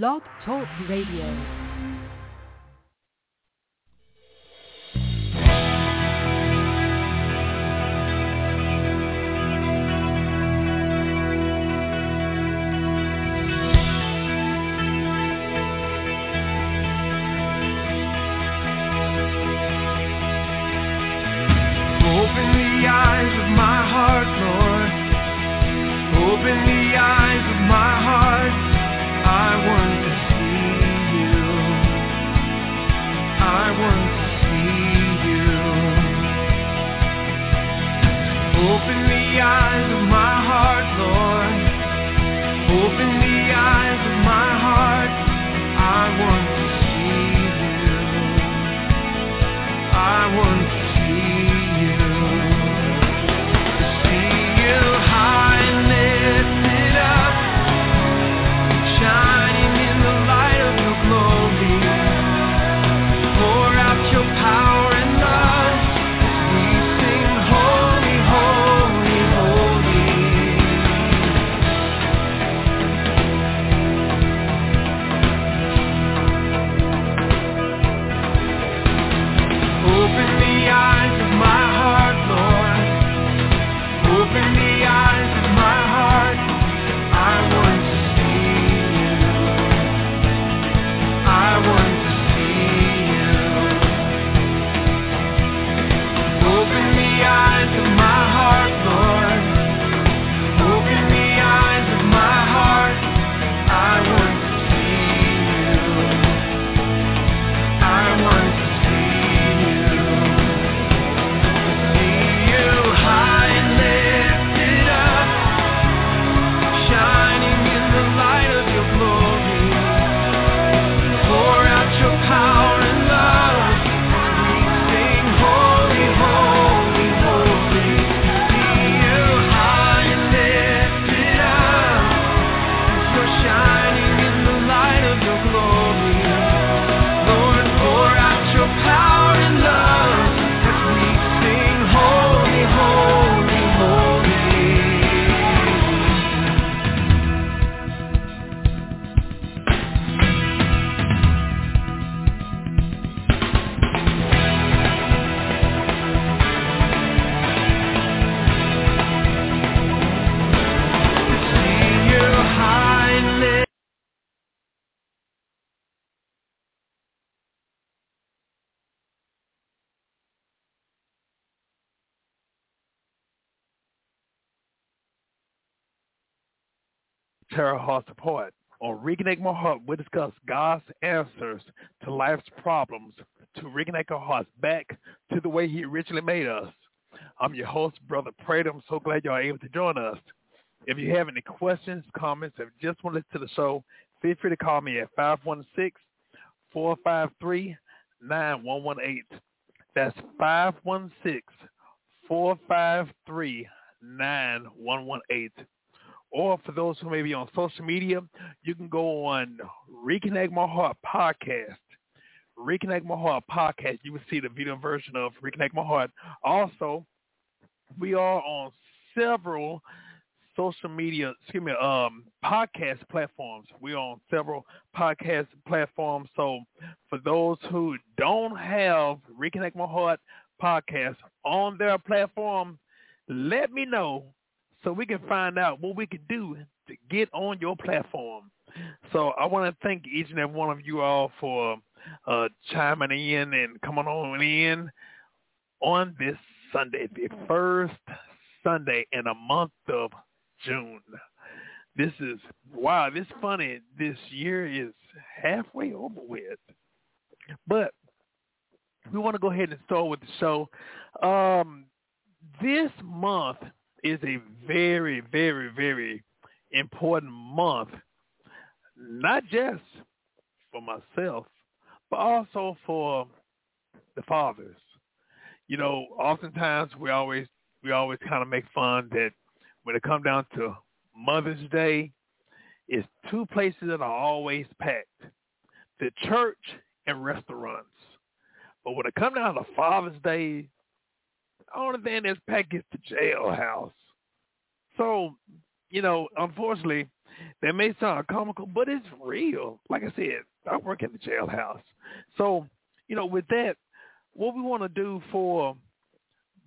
Blog Talk Radio. Tear our hearts apart. On Reconnect My Heart, we discuss God's answers to life's problems to reconnect our hearts back to the way he originally made us. I'm your host, Brother Prater. I'm so glad y'all are able to join us. If you have any questions, comments, or just want to listen to the show, feel free to call me at 516-453-9118. That's 516-453-9118 or for those who may be on social media, you can go on Reconnect My Heart podcast. Reconnect My Heart podcast. You will see the video version of Reconnect My Heart. Also, we are on several social media, excuse me, um, podcast platforms. We're on several podcast platforms. So for those who don't have Reconnect My Heart podcast on their platform, let me know so we can find out what we could do to get on your platform. So I want to thank each and every one of you all for uh, chiming in and coming on in on this Sunday, the first Sunday in a month of June. This is wow. This funny. This year is halfway over with, but we want to go ahead and start with the show. Um, this month is a very, very, very important month, not just for myself, but also for the fathers. You know, oftentimes we always we always kind of make fun that when it comes down to Mother's Day, it's two places that are always packed: the church and restaurants. But when it comes down to Father's Day, only thing that's packed is the jailhouse. So, you know, unfortunately, That may sound comical, but it's real. Like I said, I work in the jailhouse. So, you know, with that, what we want to do for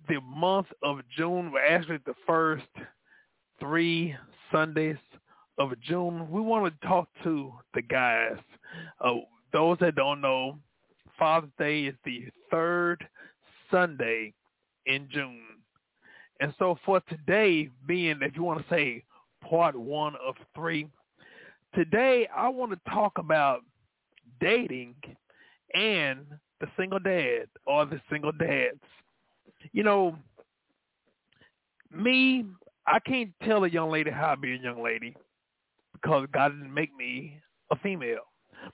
the month of June, actually the first three Sundays of June, we want to talk to the guys. Uh, those that don't know, Father's Day is the third Sunday in June. And so for today, being, if you want to say part one of three, today I want to talk about dating and the single dad or the single dads. You know, me, I can't tell a young lady how to be a young lady because God didn't make me a female.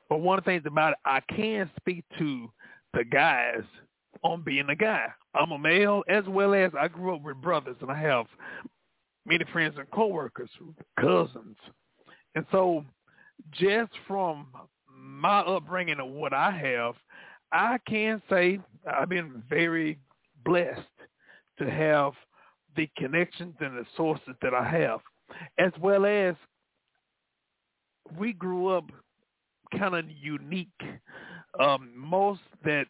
But one of the things about it, I can speak to the guys on being a guy. I'm a male as well as I grew up with brothers and I have many friends and coworkers, cousins. And so just from my upbringing and what I have, I can say I've been very blessed to have the connections and the sources that I have, as well as we grew up kind of unique. Um, most that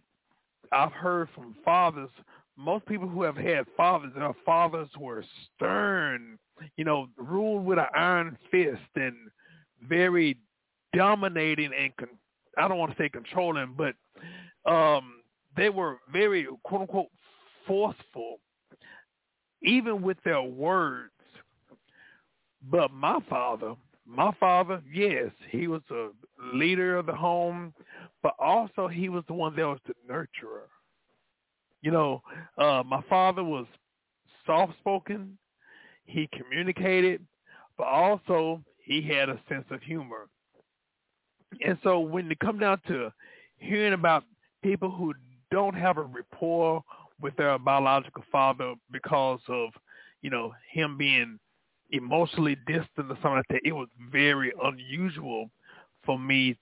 I've heard from fathers, most people who have had fathers, their fathers were stern, you know, ruled with an iron fist and very dominating and con- I don't want to say controlling, but um, they were very quote unquote forceful, even with their words. But my father, my father, yes, he was a leader of the home, but also he was the one that was nurturer. You know, uh, my father was soft-spoken. He communicated, but also he had a sense of humor. And so when it comes down to hearing about people who don't have a rapport with their biological father because of, you know, him being emotionally distant or something like that, it was very unusual for me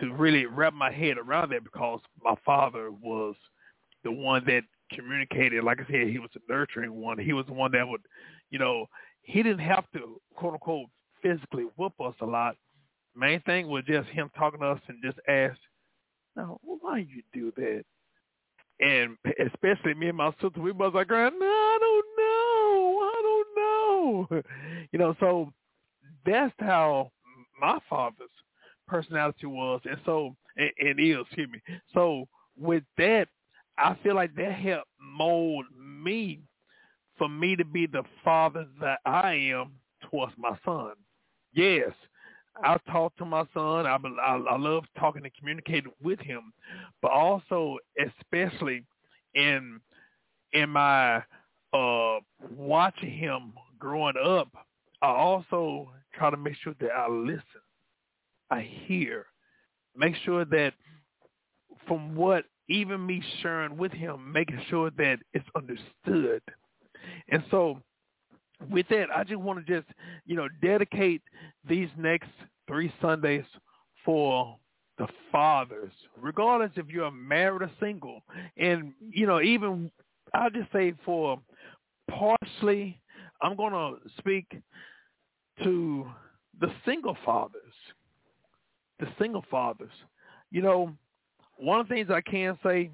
to really wrap my head around that because my father was the one that communicated. Like I said, he was a nurturing one. He was the one that would, you know, he didn't have to quote unquote physically whoop us a lot. Main thing was just him talking to us and just ask, "Now, why you do that?" And especially me and my sister, we was like, "No, I don't know. I don't know." You know, so that's how my father's personality was, and so and, and is, excuse me. So with that, I feel like that helped mold me for me to be the father that I am towards my son. Yes, I talk to my son. I, I, I love talking and communicating with him, but also especially in in my uh watching him growing up, I also try to make sure that I listen, I hear, make sure that from what even me sharing with him, making sure that it's understood. And so with that, I just want to just, you know, dedicate these next three Sundays for the fathers, regardless if you're married or single. And, you know, even I'll just say for partially, I'm going to speak to the single fathers, the single fathers. You know, one of the things I can say,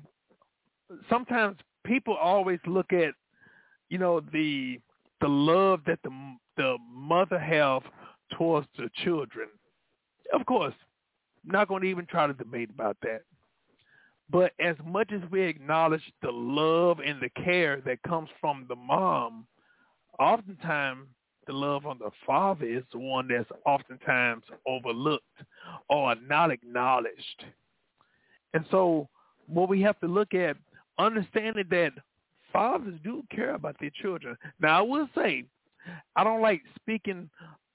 sometimes people always look at, you know, the the love that the the mother have towards the children. Of course, not going to even try to debate about that. But as much as we acknowledge the love and the care that comes from the mom, oftentimes the love on the father is the one that's oftentimes overlooked or not acknowledged. And so what we have to look at, understanding that fathers do care about their children. Now, I will say, I don't like speaking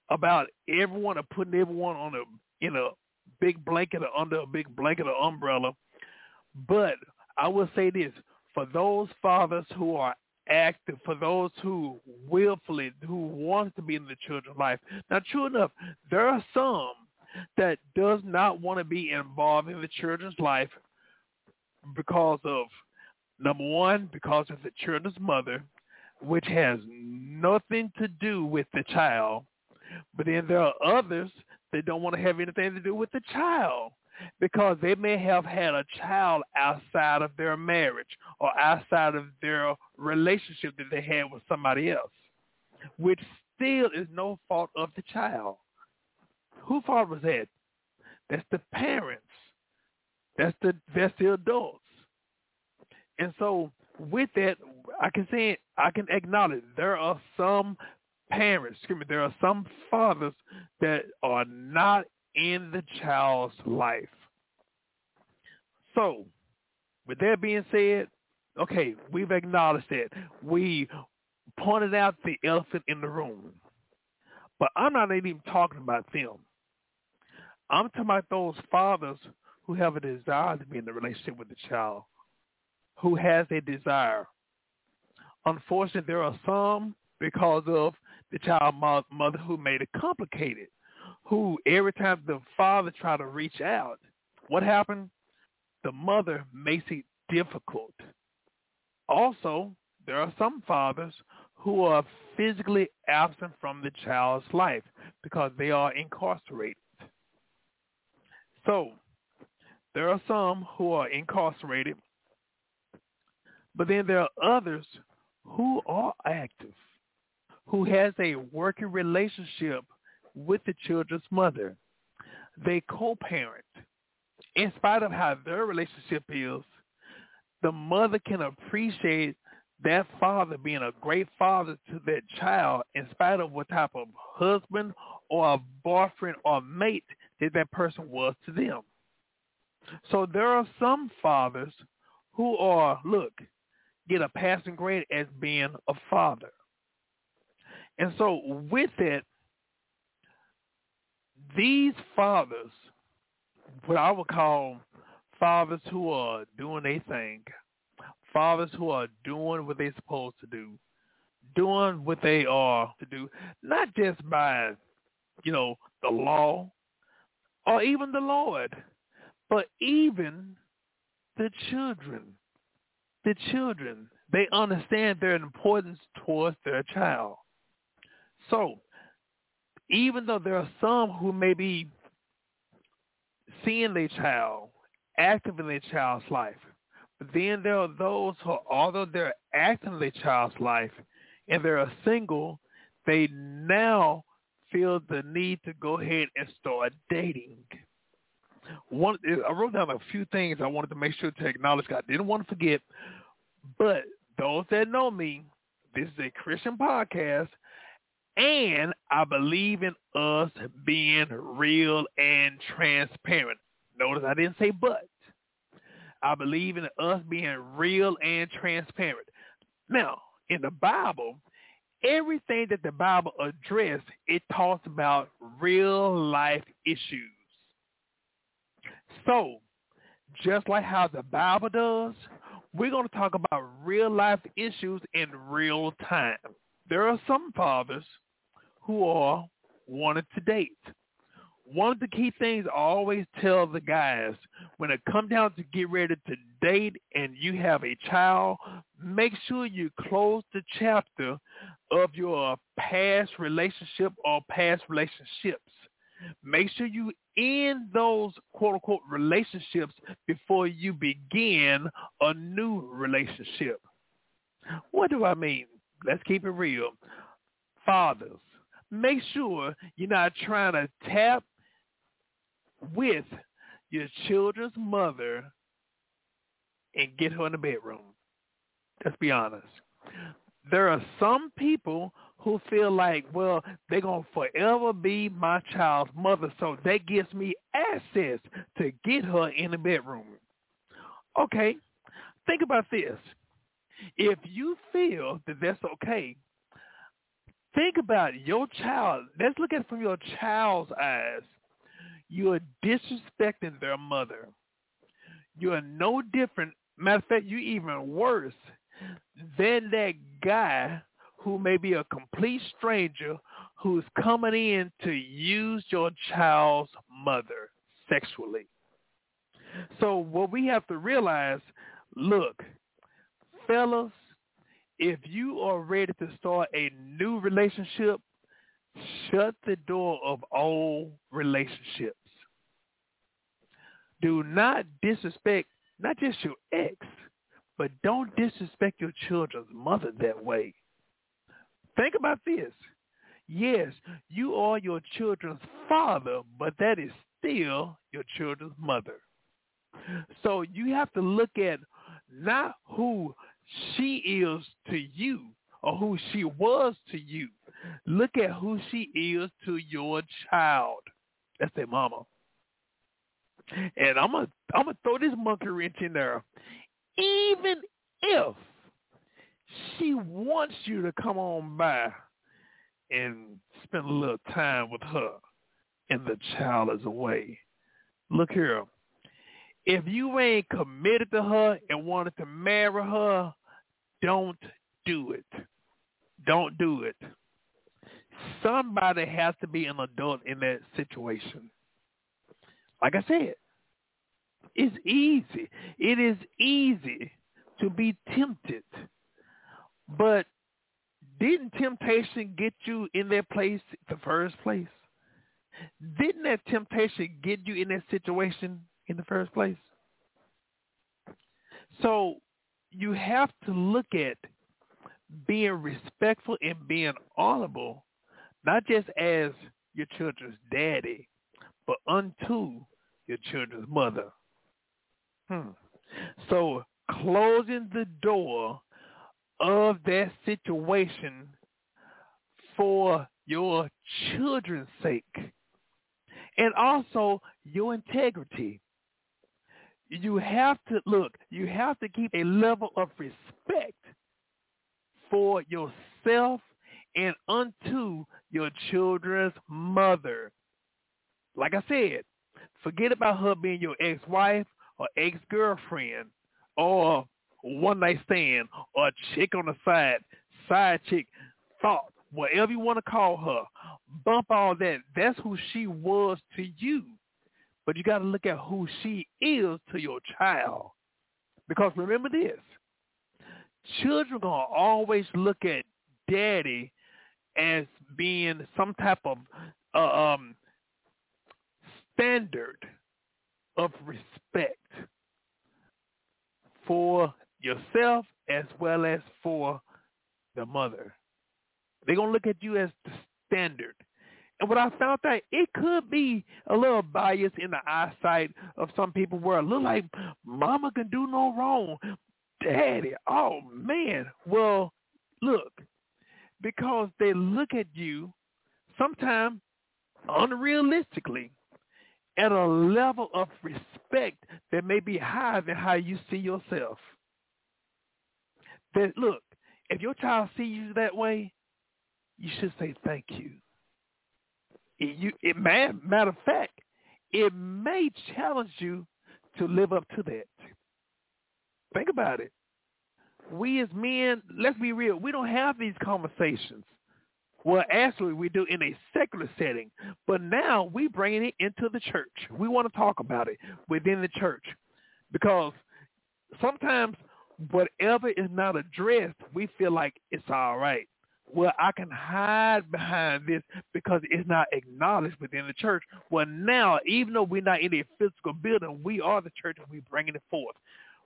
about everyone or putting everyone on a in a big blanket or under a big blanket or umbrella. But I will say this: for those fathers who are active, for those who willfully, who want to be in the children's life. Now, true enough, there are some that does not want to be involved in the children's life because of number one, because of the children's mother, which has nothing to do with the child, But then there are others that don't want to have anything to do with the child because they may have had a child outside of their marriage or outside of their relationship that they had with somebody else, which still is no fault of the child. Who fault was that? That's the parents. That's the that's the adults. And so with that, I can say I can acknowledge there are some parents, excuse me, there are some fathers that are not in the child's life. So, with that being said, okay, we've acknowledged that. We pointed out the elephant in the room. But I'm not even talking about them. I'm talking about those fathers who have a desire to be in the relationship with the child, who has a desire. Unfortunately, there are some because of the child mother who made it complicated, who every time the father tried to reach out, what happened? The mother makes it difficult. Also, there are some fathers who are physically absent from the child's life because they are incarcerated. So there are some who are incarcerated, but then there are others who are active, who has a working relationship with the children's mother. They co-parent. In spite of how their relationship is, the mother can appreciate that father being a great father to that child in spite of what type of husband or a boyfriend or mate that that person was to them. So there are some fathers who are, look, get a passing grade as being a father. And so with it, these fathers, what I would call fathers who are doing a thing, fathers who are doing what they're supposed to do, doing what they are to do, not just by, you know, the law or even the Lord, but even the children. The children, they understand their importance towards their child. So, even though there are some who may be seeing their child, active in their child's life, but then there are those who, although they're active in their child's life and they're single, they now feel the need to go ahead and start dating. One, I wrote down a few things I wanted to make sure to acknowledge. I didn't want to forget, but those that know me, this is a Christian podcast, and I believe in us being real and transparent. Notice I didn't say but. I believe in us being real and transparent. Now, in the Bible, everything that the Bible addressed, it talks about real life issues. So, just like how the Bible does, we're going to talk about real life issues in real time. There are some fathers who are wanted to date. One of the key things I always tell the guys when it comes down to get ready to date and you have a child, make sure you close the chapter of your past relationship or past relationships. Make sure you end those quote unquote relationships before you begin a new relationship. What do I mean? Let's keep it real. Fathers, make sure you're not trying to tap with your children's mother and get her in the bedroom. Let's be honest. There are some people who feel like, well, they're going to forever be my child's mother, so that gives me access to get her in the bedroom. Okay, think about this. If you feel that that's okay, think about your child. Let's look at it from your child's eyes. You are disrespecting their mother. You are no different. Matter of fact, you even worse than that guy who may be a complete stranger who's coming in to use your child's mother sexually. So what we have to realize, look, fellas, if you are ready to start a new relationship, Shut the door of old relationships. Do not disrespect not just your ex, but don't disrespect your children's mother that way. Think about this. Yes, you are your children's father, but that is still your children's mother. So you have to look at not who she is to you or who she was to you. Look at who she is to your child. That's their mama. And I'm gonna I'm gonna throw this monkey wrench in there. Even if she wants you to come on by and spend a little time with her and the child is away. Look here. If you ain't committed to her and wanted to marry her, don't do it. Don't do it. Somebody has to be an adult in that situation. Like I said, it's easy. It is easy to be tempted. But didn't temptation get you in that place the first place? Didn't that temptation get you in that situation in the first place? So you have to look at being respectful and being honorable, not just as your children's daddy, but unto your children's mother. Hmm. So closing the door of that situation for your children's sake and also your integrity. You have to look, you have to keep a level of respect for yourself and unto your children's mother. Like I said, forget about her being your ex-wife or ex-girlfriend or one night stand or chick on the side, side chick, thought, whatever you want to call her, bump all that. That's who she was to you. But you got to look at who she is to your child. Because remember this, children going to always look at daddy as being some type of uh, um, standard of respect for yourself as well as for the mother. They're going to look at you as the standard. And what I found out, it could be a little bias in the eyesight of some people where it look like mama can do no wrong. Daddy, oh man. Well, look, because they look at you sometimes unrealistically at a level of respect that may be higher than how you see yourself. That look, if your child sees you that way, you should say thank you. It, you, it may, matter of fact, it may challenge you to live up to that. Think about it. We as men, let's be real, we don't have these conversations. Well, actually, we do in a secular setting, but now we bring it into the church. We want to talk about it within the church because sometimes whatever is not addressed, we feel like it's all right. Well, I can hide behind this because it's not acknowledged within the church. Well, now, even though we're not in a physical building, we are the church and we're bringing it forth.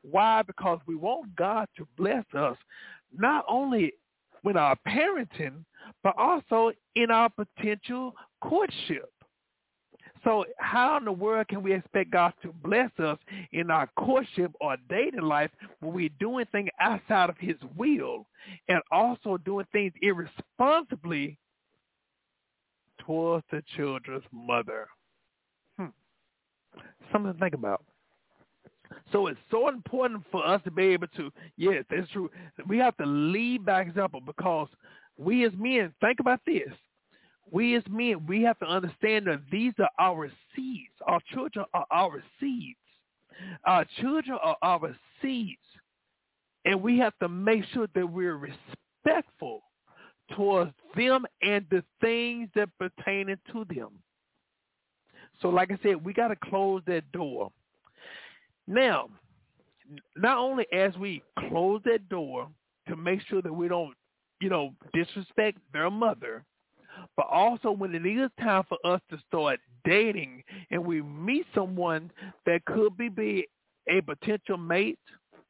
Why? Because we want God to bless us, not only with our parenting, but also in our potential courtship. So how in the world can we expect God to bless us in our courtship or dating life when we're doing things outside of his will and also doing things irresponsibly towards the children's mother? Hmm. Something to think about. So it's so important for us to be able to, yes, that's true. We have to lead by example because we as men, think about this we as men, we have to understand that these are our seeds. Our children are our seeds. Our children are our seeds. And we have to make sure that we're respectful towards them and the things that pertain to them. So like I said, we got to close that door. Now, not only as we close that door to make sure that we don't, you know, disrespect their mother, but also when it is time for us to start dating and we meet someone that could be, be a potential mate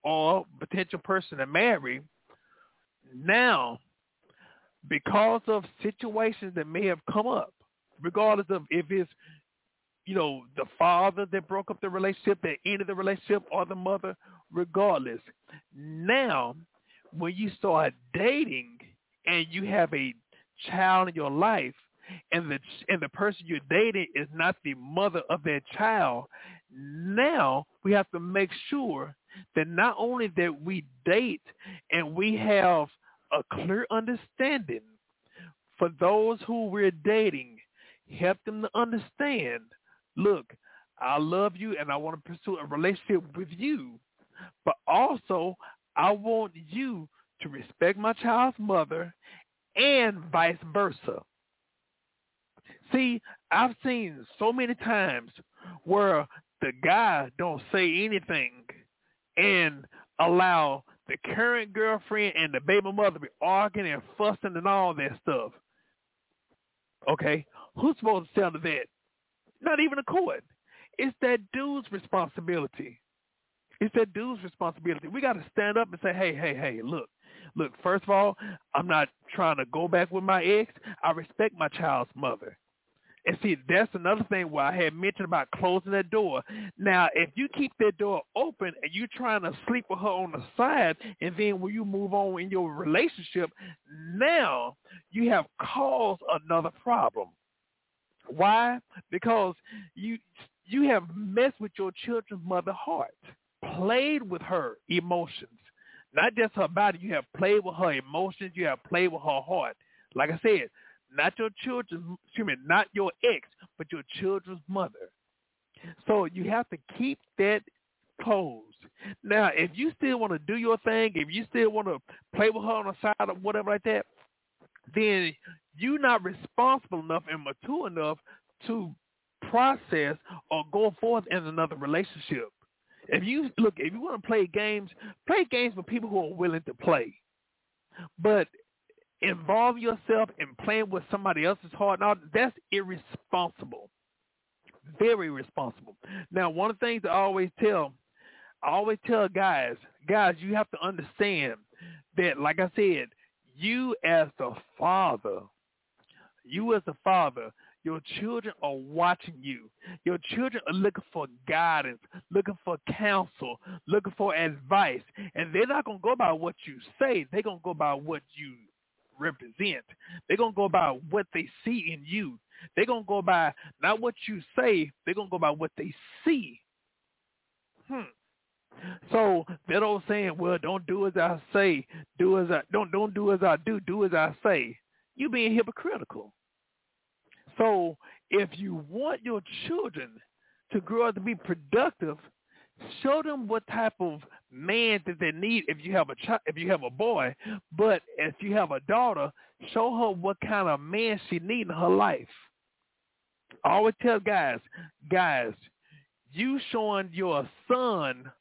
or potential person to marry, now, because of situations that may have come up, regardless of if it's you know, the father that broke up the relationship, that ended the relationship, or the mother, regardless. Now, when you start dating and you have a child in your life, and the and the person you're dating is not the mother of that child, now we have to make sure that not only that we date and we have a clear understanding for those who we're dating, help them to understand, look, I love you and I want to pursue a relationship with you, but also I want you to respect my child's mother and vice versa. See, I've seen so many times where the guy don't say anything and allow the current girlfriend and the baby mother be arguing and fussing and all that stuff. Okay, who's supposed to settle that? Not even a court. It's that dude's responsibility. It's that dude's responsibility. We got to stand up and say, hey, hey, hey, look, look, first of all, I'm not trying to go back with my ex. I respect my child's mother. And see, that's another thing where I had mentioned about closing that door. Now, if you keep that door open and you're trying to sleep with her on the side, and then when you move on in your relationship, now you have caused another problem. Why? Because you you have messed with your children's mother heart, played with her emotions, not just her body. You have played with her emotions. You have played with her heart. Like I said, not your children's, excuse me, not your ex, but your children's mother. So you have to keep that closed. Now, if you still want to do your thing, if you still want to play with her on the side or whatever like that, then you're not responsible enough and mature enough to process or go forth in another relationship. If you look, if you want to play games, play games with people who are willing to play. But involve yourself in playing with somebody else's heart, now that's irresponsible. Very responsible. Now, one of the things I always tell, I always tell guys, guys, you have to understand that, like I said, you as the father, you as the father, your children are watching you. Your children are looking for guidance, looking for counsel, looking for advice. And they're not going to go by what you say. They're going to go by what you represent. They're going to go by what they see in you. They're going to go by not what you say. They're going to go by what they see. Hmm. So that old saying, well, don't do as I say, do as I don't don't do as I do, do as I say. You being hypocritical. So if you want your children to grow up to be productive, show them what type of man that they need if you have a child, if you have a boy, but if you have a daughter, show her what kind of man she needs in her life. I always tell guys, guys, you showing your son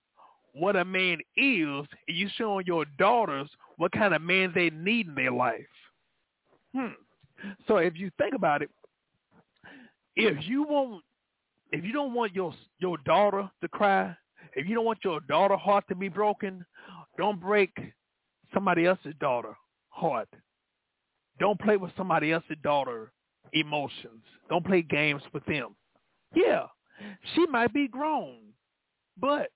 what a man is, and you showing your daughters what kind of man they need in their life. Hmm. So if you think about it, if you want, if you don't want your your daughter to cry, if you don't want your daughter heart to be broken, don't break somebody else's daughter heart. Don't play with somebody else's daughter emotions. Don't play games with them. Yeah, she might be grown, but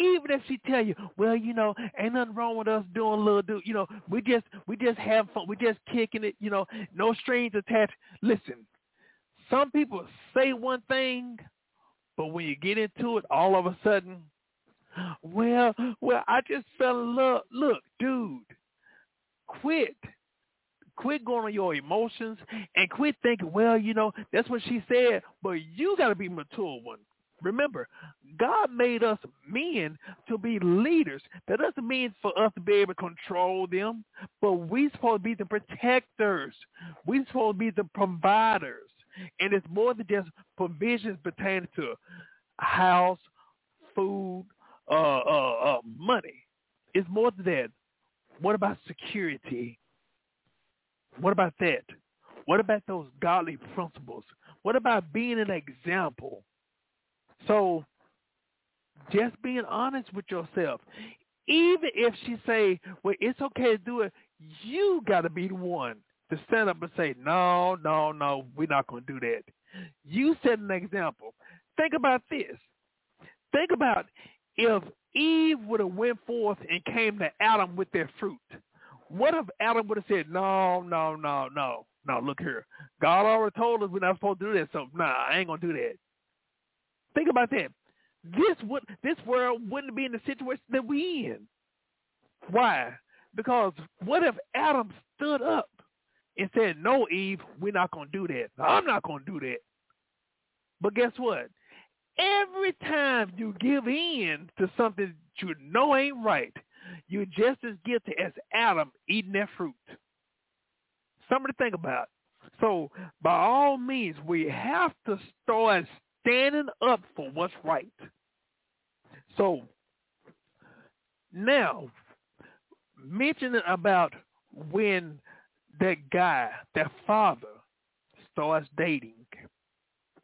even if she tell you, well, you know, ain't nothing wrong with us doing a little you know, we just we just have fun, we just kicking it, you know, no strings attached. Listen, some people say one thing but when you get into it, all of a sudden, well, well, I just fell in love. Look, dude, quit. Quit going on your emotions and quit thinking, well, you know, that's what she said, but you got to be mature one. Remember, God made us men to be leaders. That doesn't mean for us to be able to control them, but we're supposed to be the protectors. We're supposed to be the providers. And it's more than just provisions pertaining to house, food, uh, uh, uh, money. It's more than that. What about security? What about that? What about those godly principles? What about being an example? So just being honest with yourself. Even if she say, well, it's okay to do it, you got to be the one to stand up and say, no, no, no, we're not going to do that. You set an example. Think about this. Think about if Eve would have went forth and came to Adam with their fruit. What if Adam would have said, no, no, no, no, no, look here. God already told us we're not supposed to do that, so nah, I ain't going to do that. Think about that. This would this world wouldn't be in the situation that we in. Why? Because what if Adam stood up and said, "No, Eve, we're not going to do that. I'm not going to do that." But guess what? Every time you give in to something you know ain't right, you're just as guilty as Adam eating that fruit. Something to think about. So by all means, we have to start standing up for what's right. So now, mentioning about when that guy, that father, starts dating,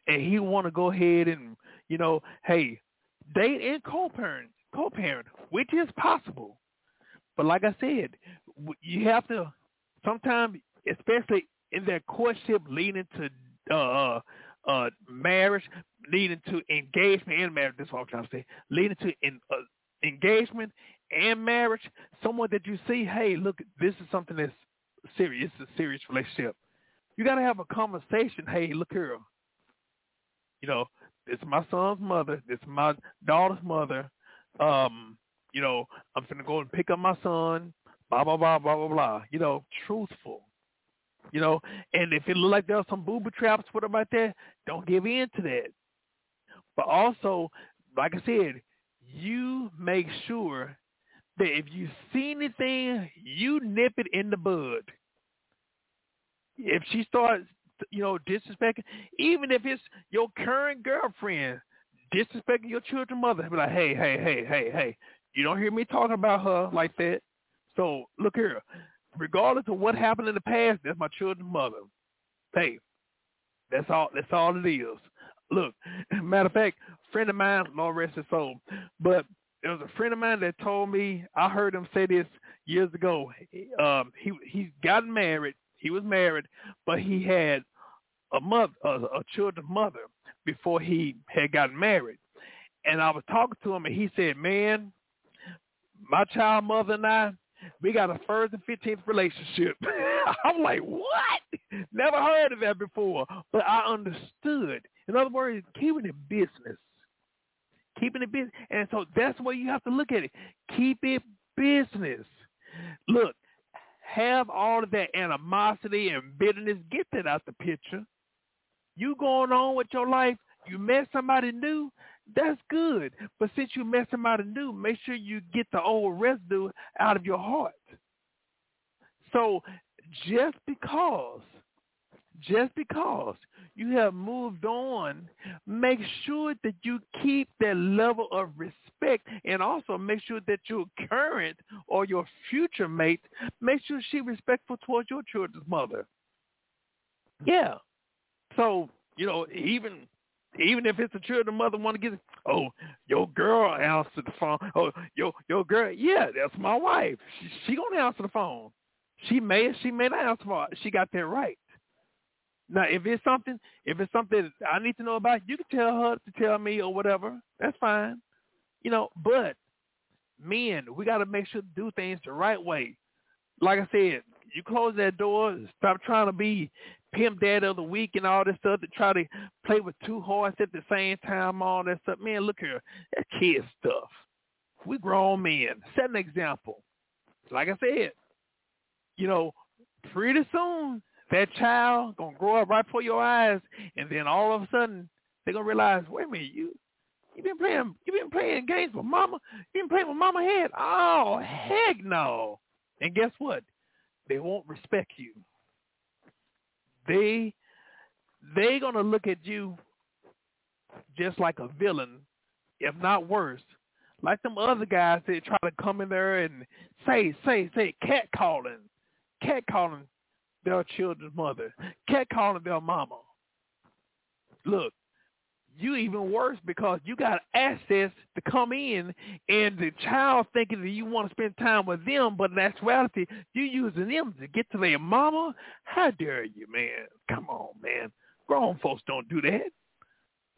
and he want to go ahead and you know, hey, date and co-parent, co-parent, which is possible. But like I said, you have to sometimes, especially in that courtship leading to uh, uh, marriage, leading to engagement and marriage. That's what I'm trying to say. Leading to in, uh, engagement and marriage. Someone that you see, hey, look, this is something that's serious. A serious relationship. You got to have a conversation. Hey, look here. You know, this is my son's mother. This is my daughter's mother. Um, you know, I'm gonna go and pick up my son. Blah blah blah blah blah blah. You know, truthful. You know, and if it look like there's some booby traps, what about there, Don't give in to that. But also, like I said, you make sure that if you see anything, you nip it in the bud. If she starts, you know, disrespecting, even if it's your current girlfriend disrespecting your children's mother, be like, hey, hey, hey, hey, hey, you don't hear me talking about her like that. So look here, regardless of what happened in the past, that's my children's mother. Hey, that's all. That's all it is. Look, matter of fact, friend of mine, Lord rest his soul, but there was a friend of mine that told me. I heard him say this years ago. Um, he he got married. He was married, but he had a mother, a, a children's mother, before he had gotten married. And I was talking to him, and he said, "Man, my child mother and I, we got a first and fifteenth relationship. I'm like, what? Never heard of that before, but I understood. In other words, keeping it business, keeping it business, and so that's where you have to look at it. Keep it business. Look, have all of that animosity and bitterness. Get that out the picture. You going on with your life. You met somebody new that's good. But since you met somebody new, make sure you get the old residue out of your heart. So just because, just because you have moved on, make sure that you keep that level of respect and also make sure that your current or your future mate, make sure she respectful towards your children's mother. Yeah. So, you know, even even if it's a children mother want to get, oh, your girl answered the phone. Oh, your your girl, yeah, that's my wife. She, she gonna answer the phone. She may, she may not answer for. She got that right. Now, if it's something, if it's something I need to know about, you can tell her to tell me or whatever. That's fine. You know, but men, we got to make sure to do things the right way. Like I said, you close that door. Stop trying to be pimp dad of the week and all this stuff to try to play with two horses at the same time, all that stuff. Man, look here. That kid stuff. We grown men. Set an example. Like I said, you know, pretty soon that child gonna grow up right before your eyes and then all of a sudden they're gonna realize, wait a minute, you you been playing you been playing games with mama you been playing with mama head. Oh heck no. And guess what? They won't respect you they they gonna look at you just like a villain, if not worse. Like them other guys that try to come in there and say, say, say, cat calling, cat calling their children's mother, cat calling their mama. Look, you even worse because you got access to come in and the child thinking that you want to spend time with them, but in actuality, you using them to get to their mama? How dare you, man? Come on, man. Grown folks don't do that.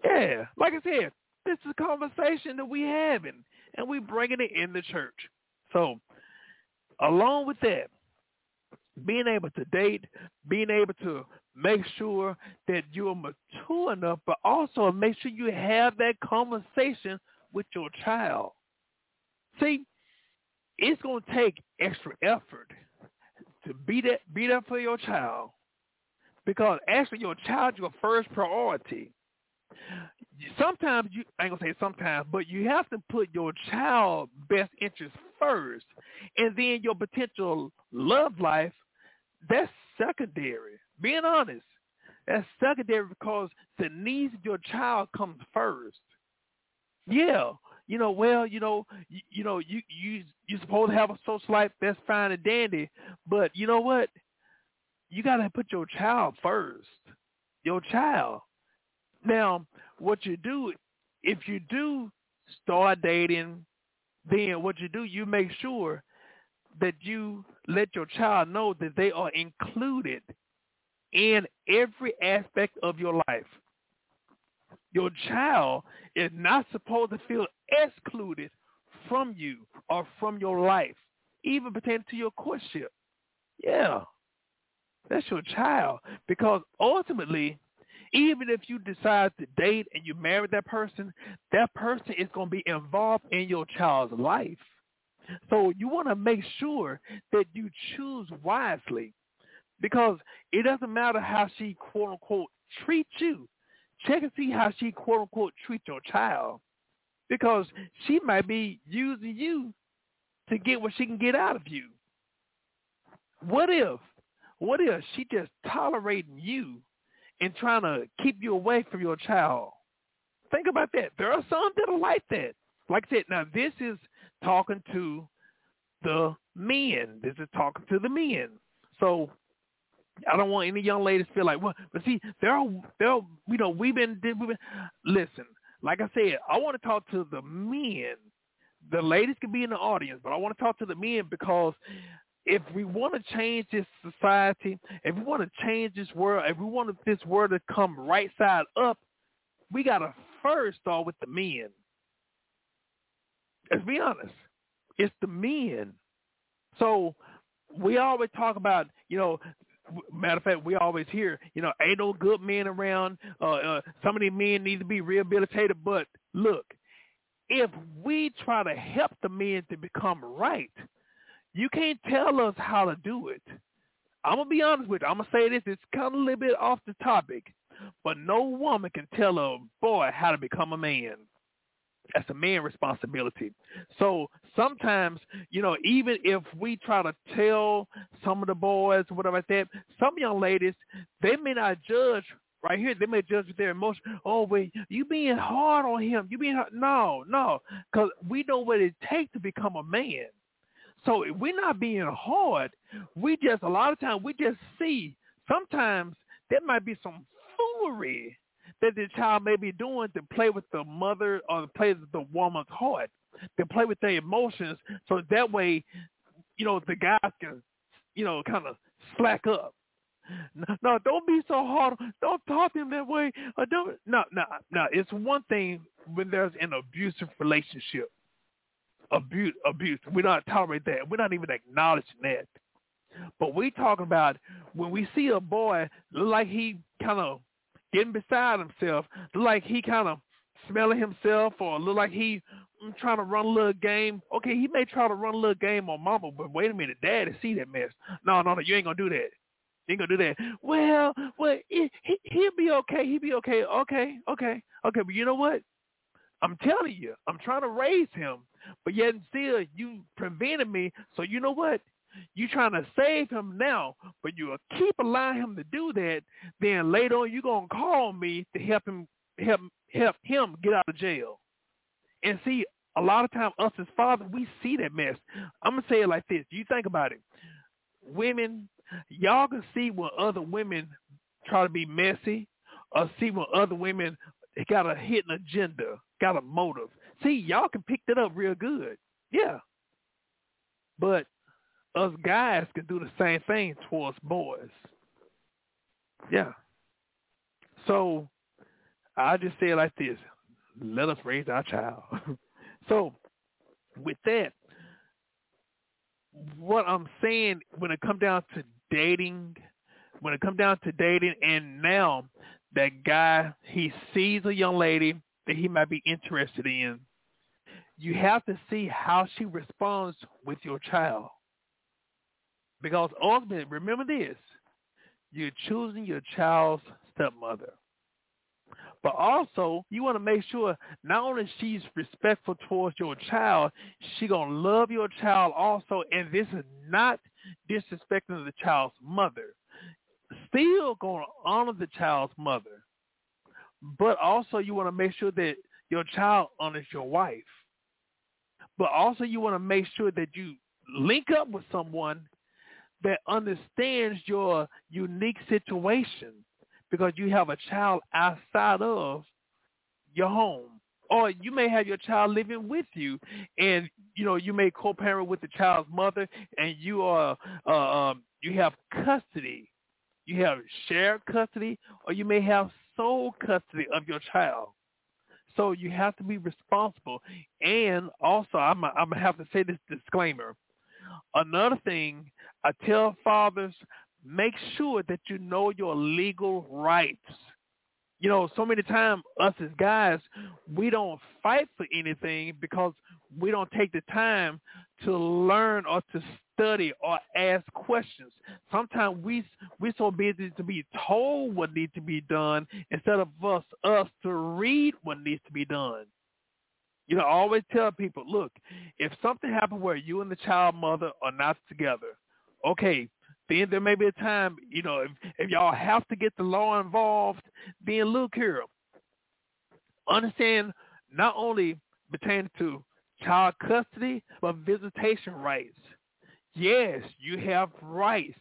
Yeah, like I said, this is a conversation that we having, and we bringing it in the church. So, along with that, being able to date, being able to make sure that you're mature enough, but also make sure you have that conversation with your child. See, it's going to take extra effort to be that be there for your child because actually your child your first priority. Sometimes you I ain't gonna say sometimes, but you have to put your child best interest first, and then your potential love life that's secondary. Being honest, that's secondary because the needs of your child comes first. Yeah, you know, well, you know, you, you know, you you you supposed to have a social life. That's fine and dandy, but you know what? You got to put your child first. Your child. Now, what you do if you do start dating, then what you do, you make sure that you let your child know that they are included in every aspect of your life. Your child is not supposed to feel excluded from you or from your life, even pertaining to your courtship. Yeah, that's your child. Because ultimately, even if you decide to date and you marry that person, that person is going to be involved in your child's life. So you want to make sure that you choose wisely because it doesn't matter how she quote unquote treats you. Check and see how she quote unquote treats your child because she might be using you to get what she can get out of you. What if, what if she just tolerating you and trying to keep you away from your child? Think about that. There are some that are like that. Like I said, now this is talking to the men. This is talking to the men. So I don't want any young ladies feel like, well, but see, there are, you know, we've been, we've been, listen, like I said, I want to talk to the men. The ladies can be in the audience, but I want to talk to the men because if we want to change this society, if we want to change this world, if we want this world to come right side up, we got to first start with the men. Let's be honest. It's the men. So we always talk about, you know, matter of fact, we always hear, you know, ain't no good men around. Uh, uh, some of these men need to be rehabilitated. But look, if we try to help the men to become right, you can't tell us how to do it. I'm gonna be honest with you. I'm gonna say this. It's kind of a little bit off the topic, but no woman can tell a boy how to become a man. That's a man responsibility. So sometimes, you know, even if we try to tell some of the boys whatever like that, some young ladies, they may not judge right here. They may judge their emotion. Oh, wait, you being hard on him. You being hard. No, no, because we know what it takes to become a man. So we're not being hard, we just, a lot of times, we just see sometimes there might be some foolery that the child may be doing to play with the mother or play with the woman's heart, to play with their emotions, so that way, you know, the guys can, you know, kind of slack up. No, don't be so hard. Don't talk to him that way. Or don't. No, no, no. It's one thing when there's an abusive relationship. Abuse, abuse. We don't tolerate that. We're not even acknowledging that. But we talking about when we see a boy look like he kind of getting beside himself, look like he kind of smelling himself or look like he mm, trying to run a little game. Okay, he may try to run a little game on mama, but wait a minute, daddy see that mess. No, no, no, you ain't gonna do that. You ain't gonna do that. Well, well, he, he he'll be okay. He'll be okay. Okay, okay, okay. But you know what? I'm telling you, I'm trying to raise him, but yet still you prevented me. So you know what? You trying to save him now, but you keep allowing him to do that, then later on you're gonna call me to help him help help him get out of jail. And see, a lot of times us as fathers, we see that mess. I'm gonna say it like this. You think about it. Women, y'all can see when other women try to be messy, or see when other women got a hidden agenda, got a motive. See, y'all can pick that up real good. Yeah. But us guys can do the same thing towards boys. Yeah. So I just say it like this. Let us raise our child. so with that, what I'm saying when it comes down to dating, when it comes down to dating and now that guy he sees a young lady that he might be interested in, you have to see how she responds with your child. Because ultimately, remember this, you're choosing your child's stepmother. But also, you want to make sure not only she's respectful towards your child, she gonna love your child also, and this is not disrespecting the child's mother. Still gonna honor the child's mother, but also you want to make sure that your child honors your wife. But also you want to make sure that you link up with someone that understands your unique situation because you have a child outside of your home. Or you may have your child living with you, and you know you may co-parent with the child's mother, and you are uh, um, you have custody, you have shared custody, or you may have sole custody of your child. So you have to be responsible. And also, I'm I'm gonna have to say this disclaimer. Another thing I tell fathers, make sure that you know your legal rights. You know, so many times us as guys, we don't fight for anything because we don't take the time to learn or to study or ask questions. Sometimes we we're so busy to be told what needs to be done instead of us us to read what needs to be done. You know, I always tell people, look, if something happened where you and the child mother are not together, okay, then there may be a time, you know, if, if y'all have to get the law involved, then look here. Understand not only pertaining to child custody, but visitation rights. Yes, you have rights,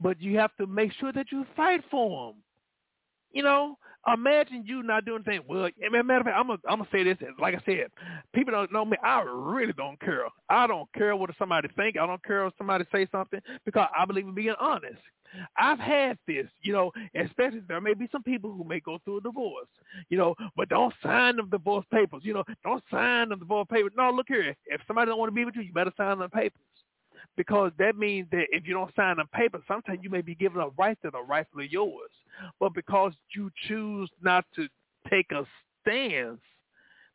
but you have to make sure that you fight for them. You know, imagine you not doing anything. Well, matter of fact, I'm gonna I'm gonna say this. Like I said, people don't know me. I really don't care. I don't care what somebody think. I don't care if somebody say something because I believe in being honest. I've had this, you know, especially there may be some people who may go through a divorce, you know, but don't sign them divorce papers, you know, don't sign them divorce papers. No, look here, if somebody don't want to be with you, you better sign them papers because that means that if you don't sign a papers, sometimes you may be given a right that are rightfully yours. But because you choose not to take a stance,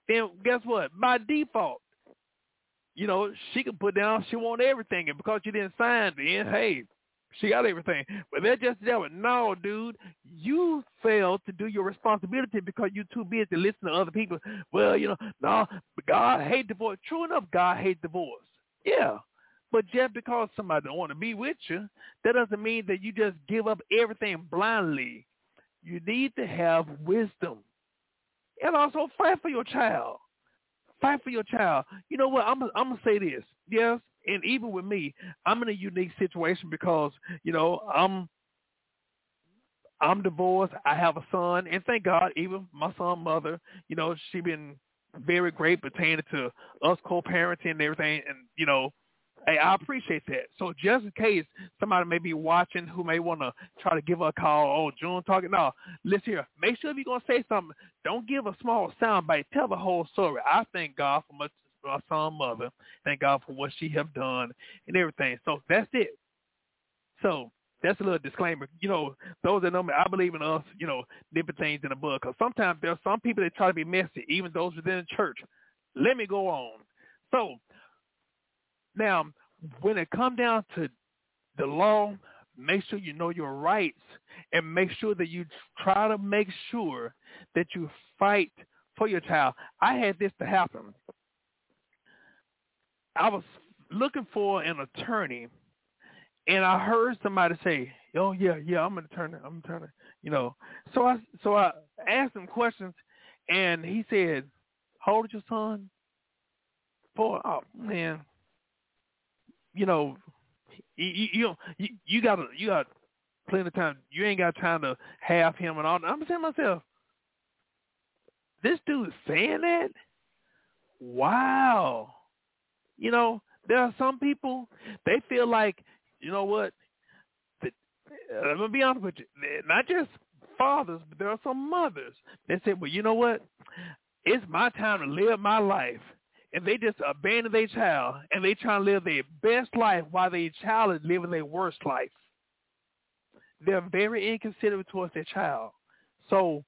then guess what? By default, you know, she can put down she want everything. And because you didn't sign, then, hey, she got everything. But they're just there with, no, dude, you failed to do your responsibility because you're too busy to listen to other people. Well, you know, no, God hate divorce. True enough, God hate divorce. Yeah. But just because somebody don't want to be with you, that doesn't mean that you just give up everything blindly. You need to have wisdom. And also fight for your child. Fight for your child. You know what? I'm, I'm going to say this. Yes, and even with me, I'm in a unique situation because, you know, I'm I'm divorced. I have a son, and thank God, even my son' mother, you know, she been very great pertaining to us co-parenting and everything, and you know, Hey, I appreciate that. So just in case somebody may be watching who may want to try to give a call, oh, June talking, no, listen here. Make sure if you're going to say something, don't give a small sound bite. Tell the whole story. I thank God for my, my son mother. Thank God for what she have done and everything. So that's it. So that's a little disclaimer. You know, those that know me, I believe in us, you know, different things in the book. Because sometimes there are some people that try to be messy, even those within the church. Let me go on. So now, when it comes down to the law, make sure you know your rights and make sure that you try to make sure that you fight for your child. I had this to happen. I was looking for an attorney and I heard somebody say, "Oh yeah, yeah, I'm an attorney. I'm an attorney." You know, so I so I asked him questions, and he said, "How old is your son?" For oh man, you know, You you you, you, got you got plenty of time. You ain't got time to have him and all. I'm saying myself, this dude is saying that. Wow. You know, there are some people they feel like, you know what? Uh, let me be honest with you. Not just fathers, but there are some mothers that say, well, you know what? It's my time to live my life. And they just abandon their child and they try to live their best life while their child is living their worst life. They're very inconsiderate towards their child. So,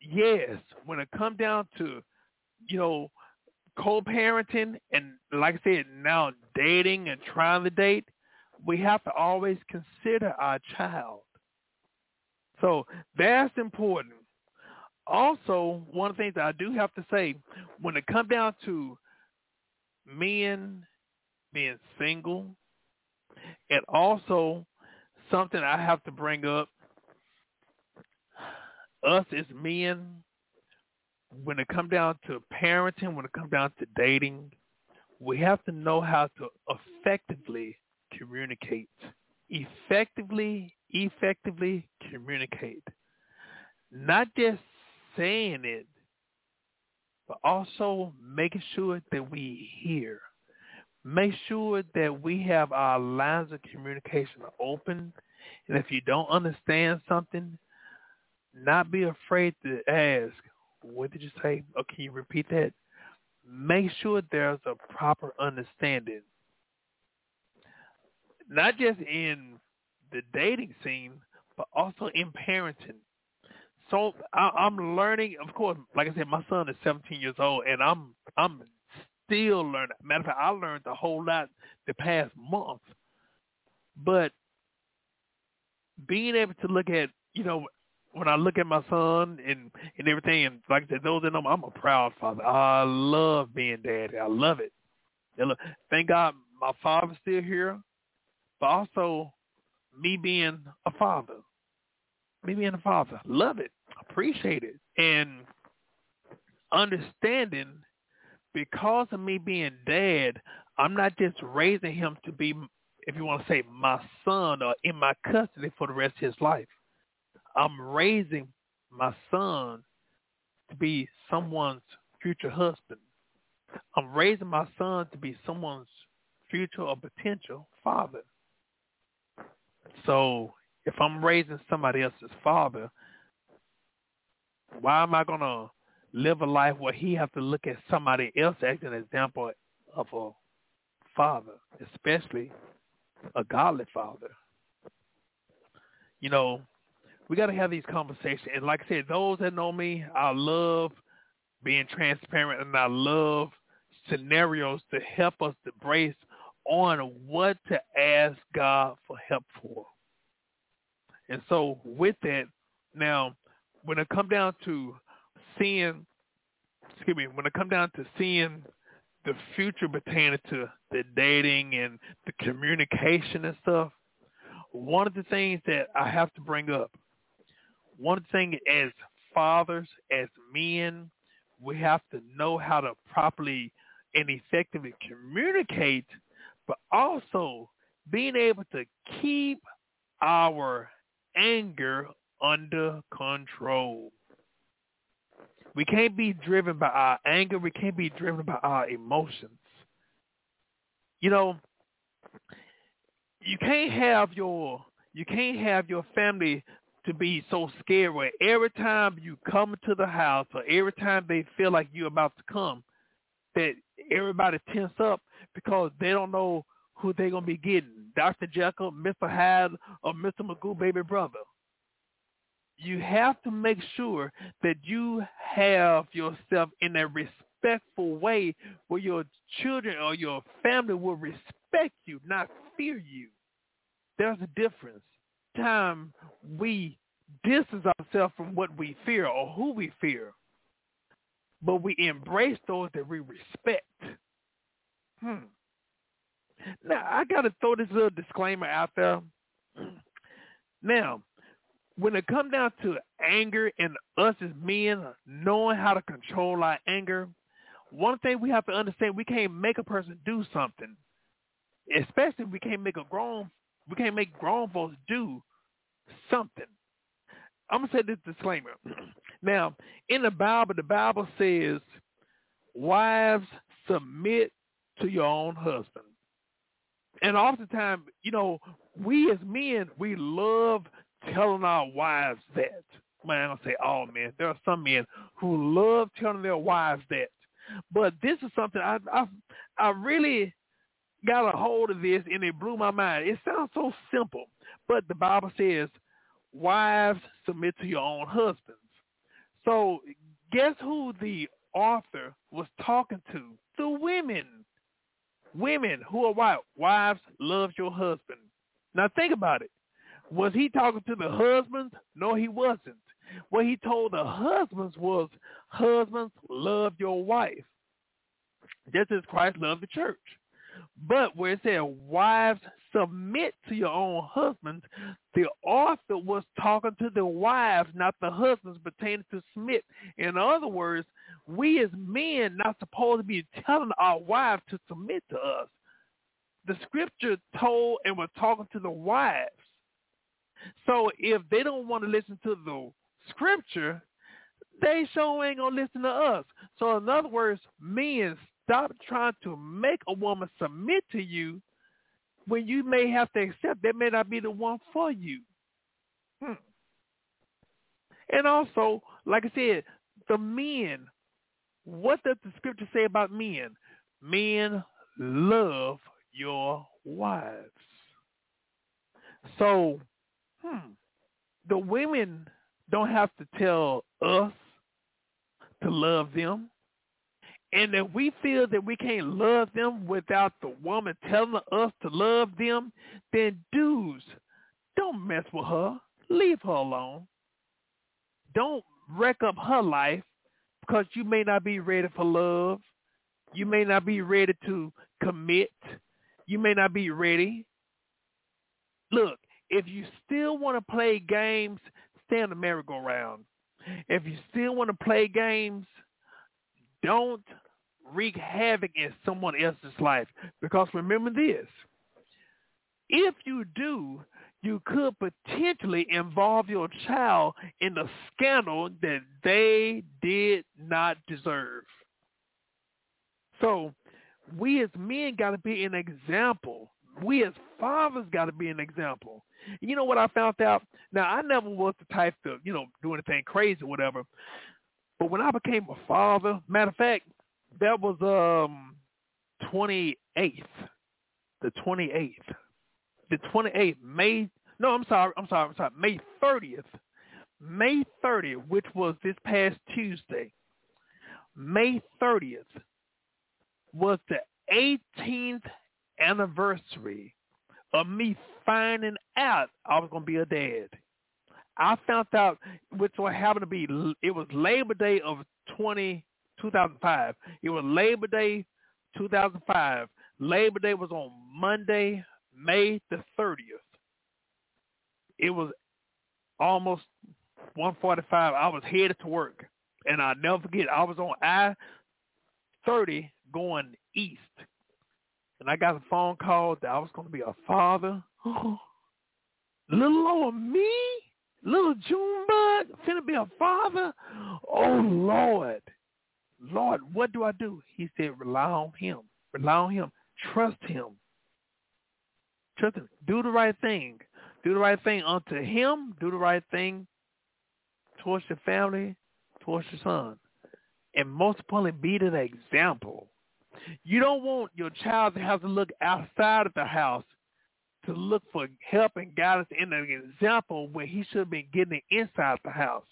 yes, when it comes down to, you know, co-parenting and like I said, now dating and trying to date, we have to always consider our child. So that's important. Also, one of the things I do have to say, when it comes down to men being single, and also something I have to bring up, us as men, when it comes down to parenting, when it comes down to dating, we have to know how to effectively communicate. Effectively, effectively communicate. Not just saying it, but also making sure that we hear. Make sure that we have our lines of communication open. And if you don't understand something, not be afraid to ask, what did you say? Or can you repeat that? Make sure there's a proper understanding. Not just in the dating scene, but also in parenting. So I, I'm learning. Of course, like I said, my son is 17 years old, and I'm I'm still learning. Matter of fact, I learned a whole lot the past month. But being able to look at, you know, when I look at my son and and everything, and like I said, those that know, I'm a proud father. I love being daddy. I love it. And look, thank God my father's still here, but also me being a father. Me being a father, love it, appreciate it, and understanding because of me being dad, I'm not just raising him to be, if you want to say, my son or in my custody for the rest of his life. I'm raising my son to be someone's future husband. I'm raising my son to be someone's future or potential father. So if I'm raising somebody else's father, why am I going to live a life where he has to look at somebody else as an example of a father, especially a godly father? You know, we got to have these conversations. And like I said, those that know me, I love being transparent and I love scenarios to help us to brace on what to ask God for help for. And so with that, now when it come down to seeing, excuse me, when it come down to seeing the future pertaining to the dating and the communication and stuff, one of the things that I have to bring up one thing as fathers, as men, we have to know how to properly and effectively communicate, but also being able to keep our anger under control. We can't be driven by our anger. We can't be driven by our emotions. You know, you can't have your you can't have your family to be so scared where every time you come to the house or every time they feel like you're about to come, that everybody tense up because they don't know who they're going to be getting, Dr. Jekyll, Mr. Hyde, or Mr. Magoo baby brother. You have to make sure that you have yourself in a respectful way where your children or your family will respect you, not fear you. There's a difference time we distance ourselves from what we fear or who we fear, but we embrace those that we respect. Hmm. Now, I got to throw this little disclaimer out there. Now, when it comes down to anger and us as men knowing how to control our anger, one thing we have to understand, we can't make a person do something. Especially we can't make a grown we can't make grown folks do something. I'm gonna say this disclaimer. now, in the Bible, the Bible says, "Wives submit to your own husband." And oftentimes, you know, we as men, we love telling our wives that. Man, I don't say all men. There are some men who love telling their wives that. But this is something I I, I really got a hold of this and it blew my mind. It sounds so simple, but the Bible says, "Wives submit to your own husbands." So, guess who the author was talking to? The women. Women who are wives. Wives, love your husband. Now think about it. Was he talking to the husbands? No, he wasn't. What he told the husbands was, husbands, love your wife. Just as Christ loved the church. But where it said, wives, submit to your own husbands, the author was talking to the wives, not the husbands, pertaining to submit. In other words, we as men not supposed to be telling our wives to submit to us. The scripture told and was talking to the wives. So if they don't want to listen to the scripture, they sure ain't gonna listen to us. So in other words, men, stop trying to make a woman submit to you when you may have to accept that may not be the one for you. Hmm. And also, like I said, the men, what does the scripture say about men? Men love your wives. So, hmm, the women don't have to tell us to love them. And if we feel that we can't love them without the woman telling us to love them, then dudes, don't mess with her. Leave her alone. Don't wreck up her life because you may not be ready for love. You may not be ready to commit. You may not be ready. Look, if you still want to play games, stay on the merry-go-round. If you still want to play games, don't wreak havoc in someone else's life. Because remember this, if you do, you could potentially involve your child in a scandal that they did not deserve. So we as men got to be an example. We as fathers got to be an example. You know what I found out? Now I never was the type to, you know, do anything crazy or whatever. But when I became a father, matter of fact, that was um twenty eighth. The twenty eighth. The twenty eighth, May no, I'm sorry, I'm sorry, I'm sorry, May thirtieth. May thirtieth, which was this past Tuesday. May thirtieth was the 18th anniversary of me finding out I was going to be a dad. I found out, which what happened to be, it was Labor Day of 20, 2005. It was Labor Day 2005. Labor Day was on Monday, May the 30th. It was almost 145. I was headed to work. And I'll never forget, I was on I-30 going east. And I got a phone call that I was going to be a father. little old me, little Junebug, finna be a father. Oh Lord, Lord, what do I do? He said, rely on Him. Rely on Him. Trust Him. Trust Him. Do the right thing. Do the right thing unto Him. Do the right thing towards your family, towards your son, and most importantly, be the example. You don't want your child to have to look outside of the house to look for help and guidance in an example where he should have been getting it inside the house.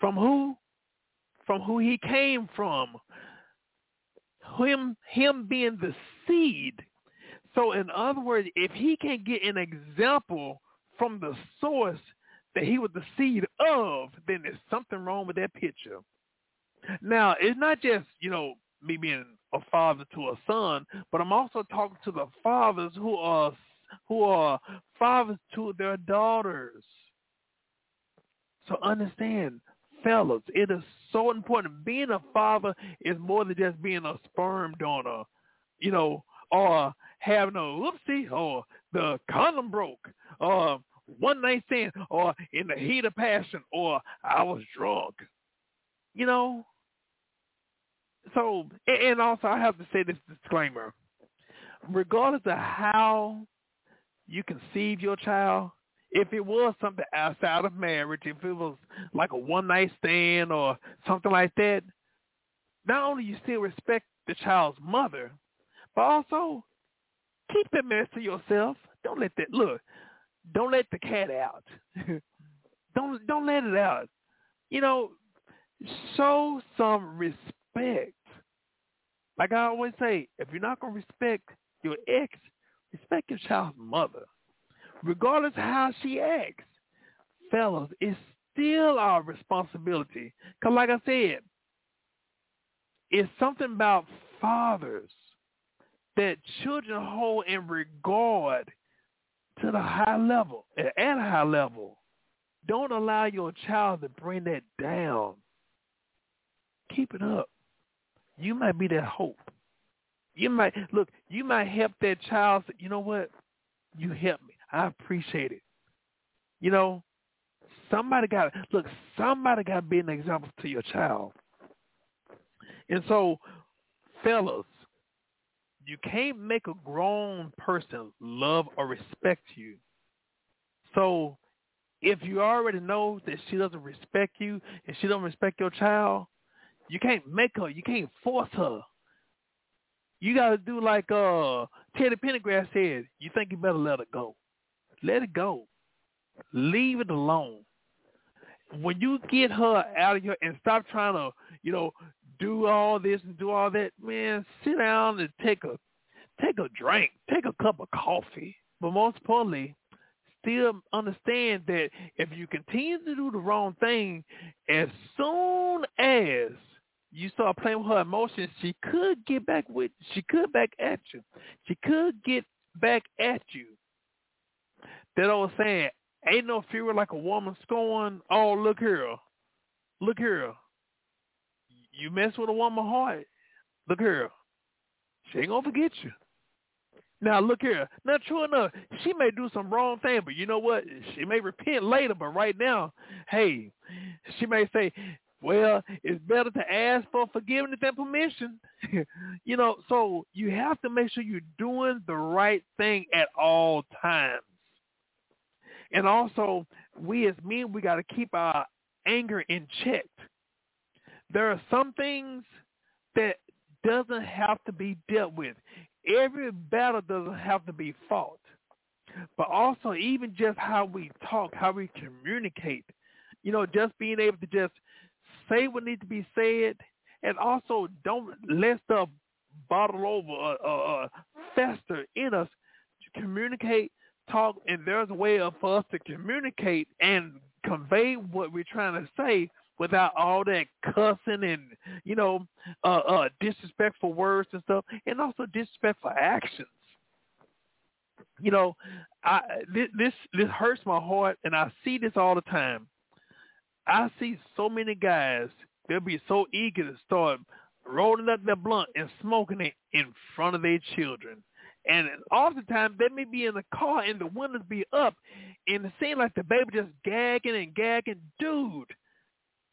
From who? From who he came from. Him him being the seed. So in other words, if he can't get an example from the source that he was the seed of, then there's something wrong with that picture. Now, it's not just, you know, me being a father to a son, but I'm also talking to the fathers who are who are fathers to their daughters. So understand, fellas, it is so important. Being a father is more than just being a sperm donor, you know, or having a whoopsie or the condom broke or one night stand or in the heat of passion or I was drunk. You know? So, and also I have to say this disclaimer. Regardless of how you conceive your child, if it was something outside of marriage, if it was like a one night stand or something like that, not only you still respect the child's mother, but also keep that mess to yourself. Don't let that look. Don't let the cat out. don't don't let it out. You know, show some respect. Like I always say, if you're not gonna respect your ex, respect your child's mother. Regardless how she acts. Fellas, it's still our responsibility. Cause like I said, it's something about fathers that children hold in regard to the high level, at a high level. Don't allow your child to bring that down. Keep it up. You might be that hope. You might look. You might help that child. Say, you know what? You helped me. I appreciate it. You know, somebody got look. Somebody got to be an example to your child. And so, fellas, you can't make a grown person love or respect you. So if you already know that she doesn't respect you and she don't respect your child, you can't make her. You can't force her. You got to do like uh Teddy Pendergrass said. You think you better let her go. Let it go. Leave it alone. When you get her out of here and stop trying to, you know, do all this and do all that, man, sit down and take a take a drink, take a cup of coffee. But most importantly, still understand that if you continue to do the wrong thing, as soon as you start playing with her emotions, she could get back with she could back at you. She could get back at you. That old saying, ain't no fear like a woman scorn. Oh, look here. Look here you mess with a woman's heart, look here, she ain't gonna forget you. Now look here. Now true enough, she may do some wrong thing, but you know what? She may repent later, but right now, hey, she may say, well, it's better to ask for forgiveness than permission. you know, so you have to make sure you're doing the right thing at all times. And also, we as men, we got to keep our anger in check there are some things that doesn't have to be dealt with. Every battle doesn't have to be fought. But also even just how we talk, how we communicate, you know, just being able to just say what needs to be said and also don't let stuff bottle over or, or, or fester in us. Communicate, talk, and there's a way for us to communicate and convey what we're trying to say without all that cussing and you know uh, uh, disrespectful words and stuff, and also disrespectful actions. You know, I this this this hurts my heart, and I see this all the time. I see so many guys they'll be so eager to start rolling up their blunt and smoking it in front of their children. And oftentimes they may be in the car and the windows be up and it seems like the baby just gagging and gagging. Dude,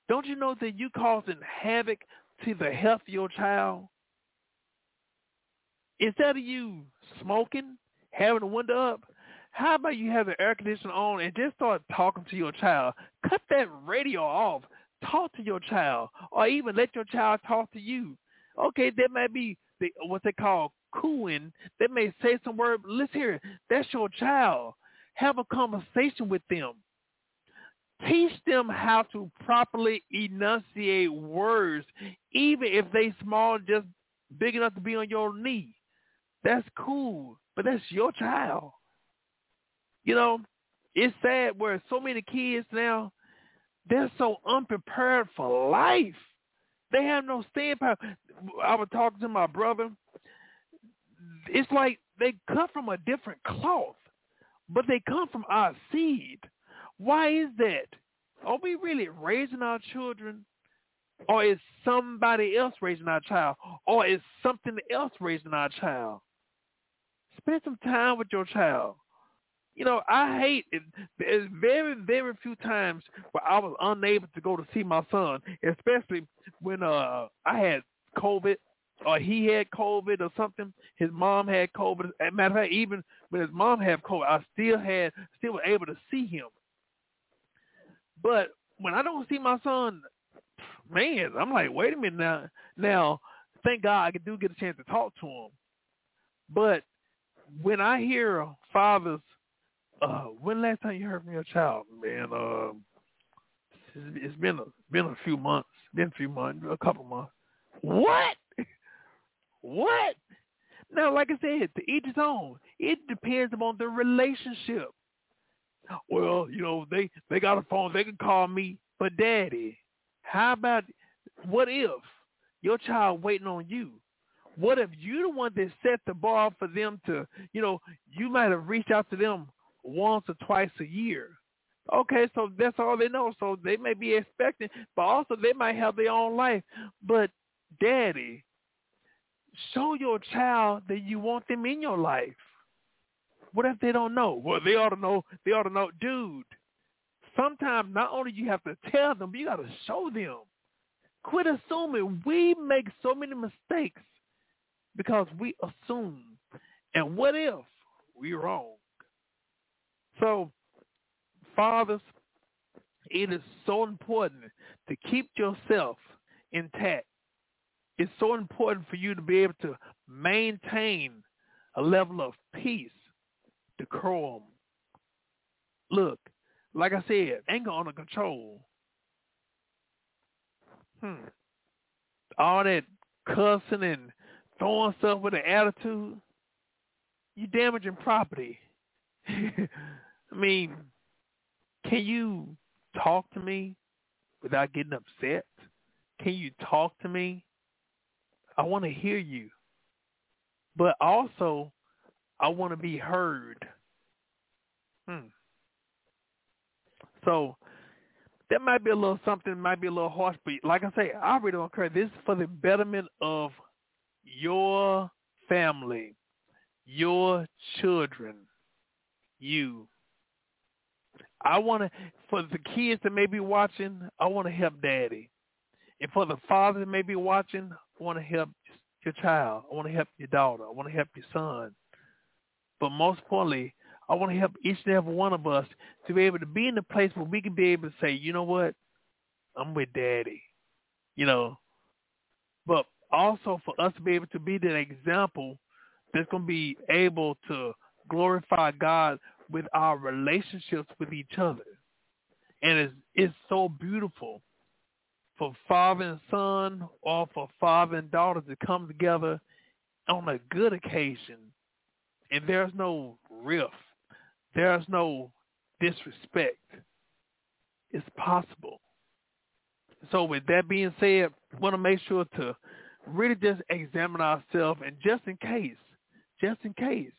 don't you know that you causing havoc to the health of your child? Instead of you smoking, having the window up, how about you have the air conditioner on and just start talking to your child? Cut that radio off. Talk to your child, or even let your child talk to you. Okay, that might be the, what they call cooing. They may say some word. Listen here, that's your child. Have a conversation with them. Teach them how to properly enunciate words, even if they small, just big enough to be on your knee. That's cool, but that's your child. You know, it's sad where so many kids now, they're so unprepared for life. They have no stand power. I was talking to my brother. It's like they come from a different cloth, but they come from our seed. Why is that? Are we really raising our children? Or is somebody else raising our child? Or is something else raising our child? Spend some time with your child. You know, I hate it. There's very, very few times where I was unable to go to see my son, especially when uh I had COVID or he had COVID or something. His mom had COVID. As a matter of fact, even when his mom had COVID, I still had still was able to see him. But when I don't see my son, man, I'm like, wait a minute now. Now, thank God I do get a chance to talk to him. But when I hear fathers, uh, when last time you heard from your child, man? Uh, it's been a been a few months, been a few months, a couple months. What? what? Now, like I said, to each his own. It depends upon the relationship. Well, you know, they they got a phone, they can call me, but daddy, how about what if your child waiting on you? What if you the one that set the bar for them to, you know, you might have reached out to them once or twice a year. Okay, so that's all they know. So they may be expecting, but also they might have their own life. But daddy, show your child that you want them in your life. What if they don't know? Well, they ought to know. They ought to know, dude. Sometimes not only you have to tell them, but you got to show them. Quit assuming. We make so many mistakes because we assume. And what if we're wrong? So, fathers, it is so important to keep yourself intact. It's so important for you to be able to maintain a level of peace, decorum. Look, like I said, anger under control. Hmm. All that cussing and throwing stuff with an attitude, you damaging property. I mean, can you talk to me without getting upset? Can you talk to me? I want to hear you. But also, I want to be heard. Hmm. So that might be a little something, might be a little harsh, but like I say, I really don't care. This is for the betterment of your family, your children, you. I want to, for the kids that may be watching, I want to help daddy. And for the father that may be watching, I want to help your child. I want to help your daughter. I want to help your son. But most importantly, I want to help each and every one of us to be able to be in the place where we can be able to say, you know what, I'm with daddy. You know, but also for us to be able to be that example that's going to be able to glorify God with our relationships with each other. And it's, it's so beautiful for father and son or for father and daughter to come together on a good occasion. And there's no rift. There's no disrespect. It's possible. So with that being said, want to make sure to really just examine ourselves and just in case, just in case,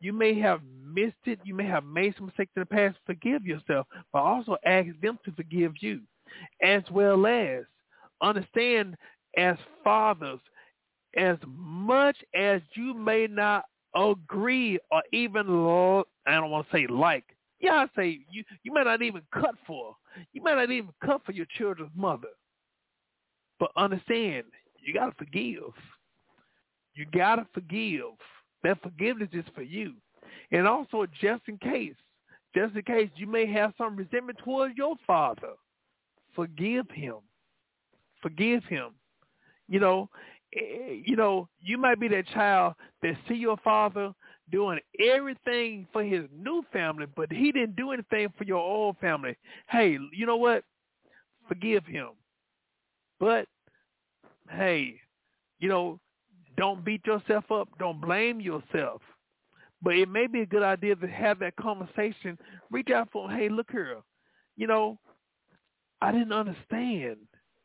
you may have missed it, you may have made some mistakes in the past, forgive yourself, but also ask them to forgive you. As well as understand as fathers, as much as you may not agree or even, I don't want to say like, yeah, I say you, you may not even cut for, you may not even cut for your children's mother. But understand, you got to forgive. You got to forgive. That forgiveness is for you. And also, just in case, just in case you may have some resentment towards your father, forgive him. Forgive him. You know, Eh, you know, you might be that child that see your father doing everything for his new family, but he didn't do anything for your old family. Hey, you know what? Forgive him. But hey, you know, don't beat yourself up. Don't blame yourself. But it may be a good idea to have that conversation. Reach out for, him. hey, look here. You know, I didn't understand.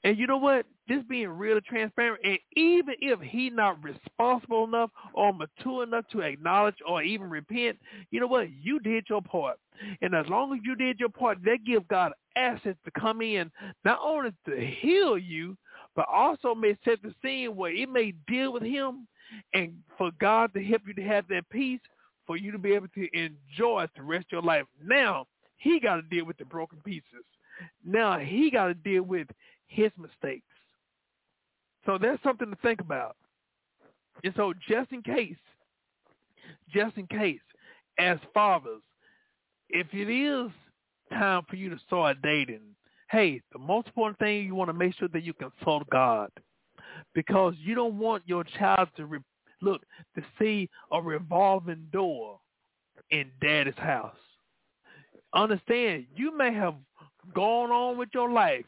And you know what? Just being real transparent, and even if he not responsible enough or mature enough to acknowledge or even repent, you know what? You did your part. And as long as you did your part, that give God access to come in, not only to heal you, but also may set the scene where it may deal with him and for God to help you to have that peace for you to be able to enjoy the rest of your life. Now he got to deal with the broken pieces. Now he got to deal with his mistakes. So that's something to think about. And so just in case, just in case, as fathers, if it is time for you to start dating, hey, the most important thing you want to make sure that you consult God because you don't want your child to re- look to see a revolving door in daddy's house. Understand, you may have gone on with your life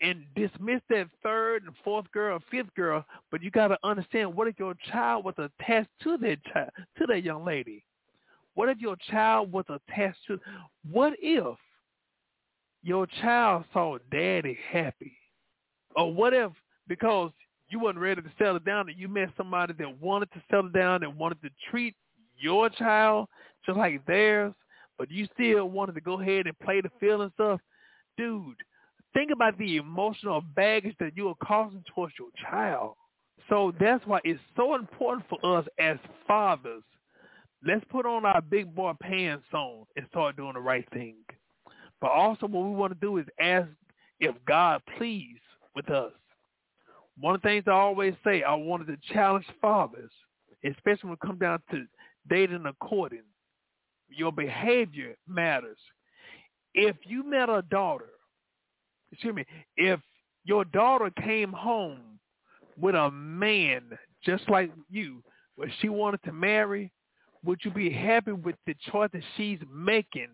and dismiss that third and fourth girl or fifth girl, but you got to understand what if your child was attached to that child, to that young lady? What if your child was attached to? What if your child saw daddy happy? Or what if because you wasn't ready to settle down and you met somebody that wanted to settle down and wanted to treat your child just like theirs, but you still wanted to go ahead and play the field and stuff, dude, think about the emotional baggage that you are causing towards your child. So that's why it's so important for us as fathers. Let's put on our big boy pants on and start doing the right thing. But also what we want to do is ask if God please with us. One of the things I always say, I wanted to challenge fathers, especially when it comes down to dating and courting. Your behavior matters. If you met a daughter, excuse me, if your daughter came home with a man just like you, but she wanted to marry, would you be happy with the choice that she's making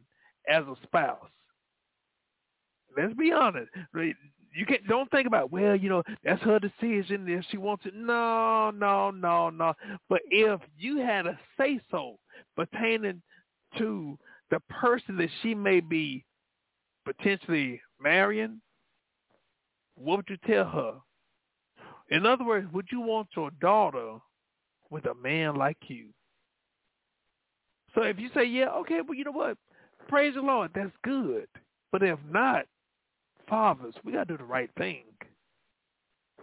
as a spouse? Let's be honest. You can't don't think about well you know that's her decision if she wants it. No no no no. But if you had a say so pertaining to the person that she may be potentially marrying what would you tell her? In other words would you want your daughter with a man like you? So if you say yeah okay well you know what? Praise the lord that's good. But if not fathers, we got to do the right thing.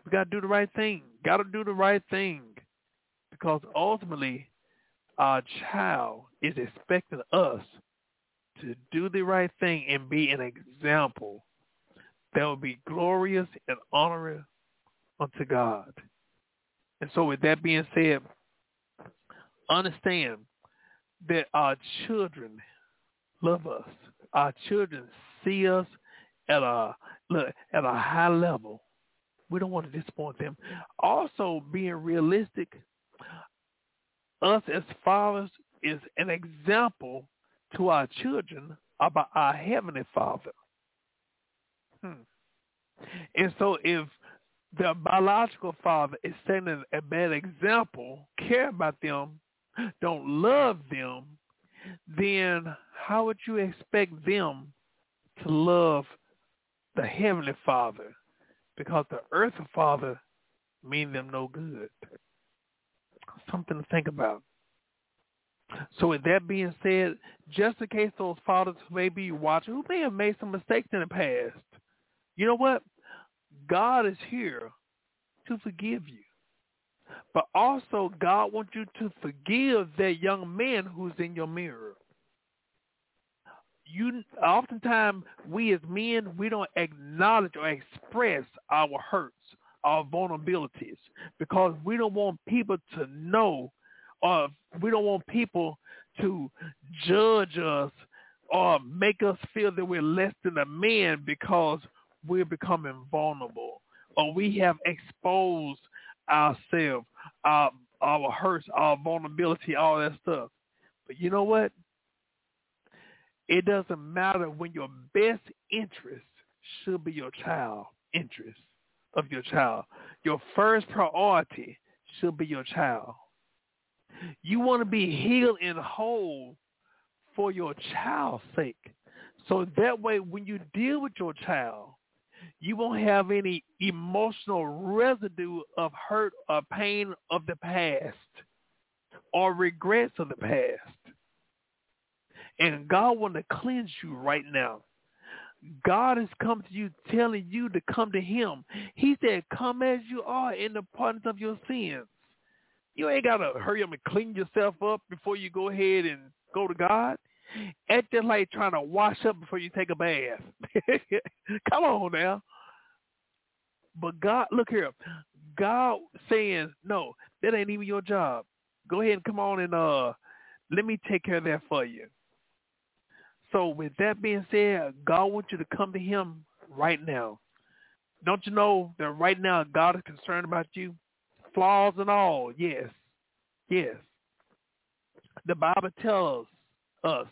We got to do the right thing. Got to do the right thing. Because ultimately our child is expecting us to do the right thing and be an example that will be glorious and honorable unto God. And so with that being said, understand that our children love us. Our children see us at a at a high level. We don't want to disappoint them. Also, being realistic, us as fathers is an example to our children about our heavenly Father. Hmm. And so, if the biological father is setting a bad example, care about them, don't love them, then how would you expect them to love the heavenly Father, because the earthly Father mean them no good. Something to think about. So with that being said, just in case those fathers may be watching, who may have made some mistakes in the past, you know what? God is here to forgive you. But also God wants you to forgive that young man who's in your mirror you oftentimes we as men we don't acknowledge or express our hurts, our vulnerabilities, because we don't want people to know, or we don't want people to judge us or make us feel that we're less than a man because we're becoming vulnerable or we have exposed ourselves, our our hurts, our vulnerability, all that stuff. But you know what? It doesn't matter when your best interest should be your child interest of your child. Your first priority should be your child. You want to be healed and whole for your child's sake. So that way when you deal with your child, you won't have any emotional residue of hurt or pain of the past or regrets of the past. And God want to cleanse you right now. God has come to you telling you to come to him. He said, come as you are in the pardon of your sins. You ain't gotta hurry up and clean yourself up before you go ahead and go to God. Just like trying to wash up before you take a bath. Come on now. But God, look here. God saying, no, that ain't even your job. Go ahead and come on and uh, let me take care of that for you. So with that being said, God wants you to come to him right now. Don't you know that right now God is concerned about you? Flaws and all, yes. Yes. The Bible tells us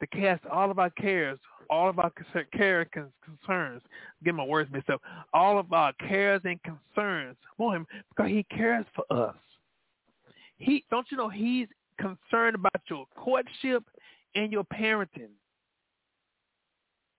to cast all of our cares, all of our cares and concerns. Get my words mixed up. All of our cares and concerns for him because he cares for us. He don't you know he's concerned about your courtship and your parenting.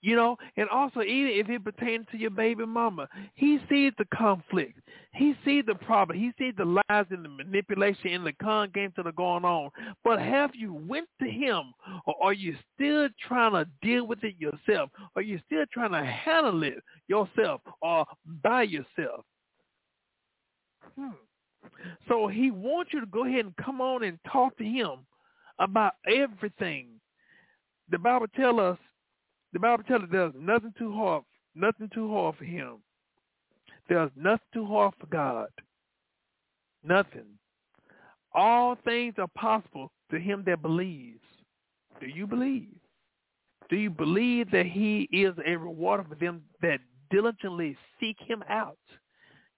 You know, and also even if it pertains to your baby mama, he sees the conflict. He sees the problem. He sees the lies and the manipulation and the con games that are going on. But have you went to him or are you still trying to deal with it yourself? Are you still trying to handle it yourself or by yourself? Hmm. So he wants you to go ahead and come on and talk to him about everything. The Bible tells us the Bible tells us there's nothing too hard, nothing too hard for him. There's nothing too hard for God. Nothing. All things are possible to him that believes. Do you believe? Do you believe that he is a rewarder for them that diligently seek him out?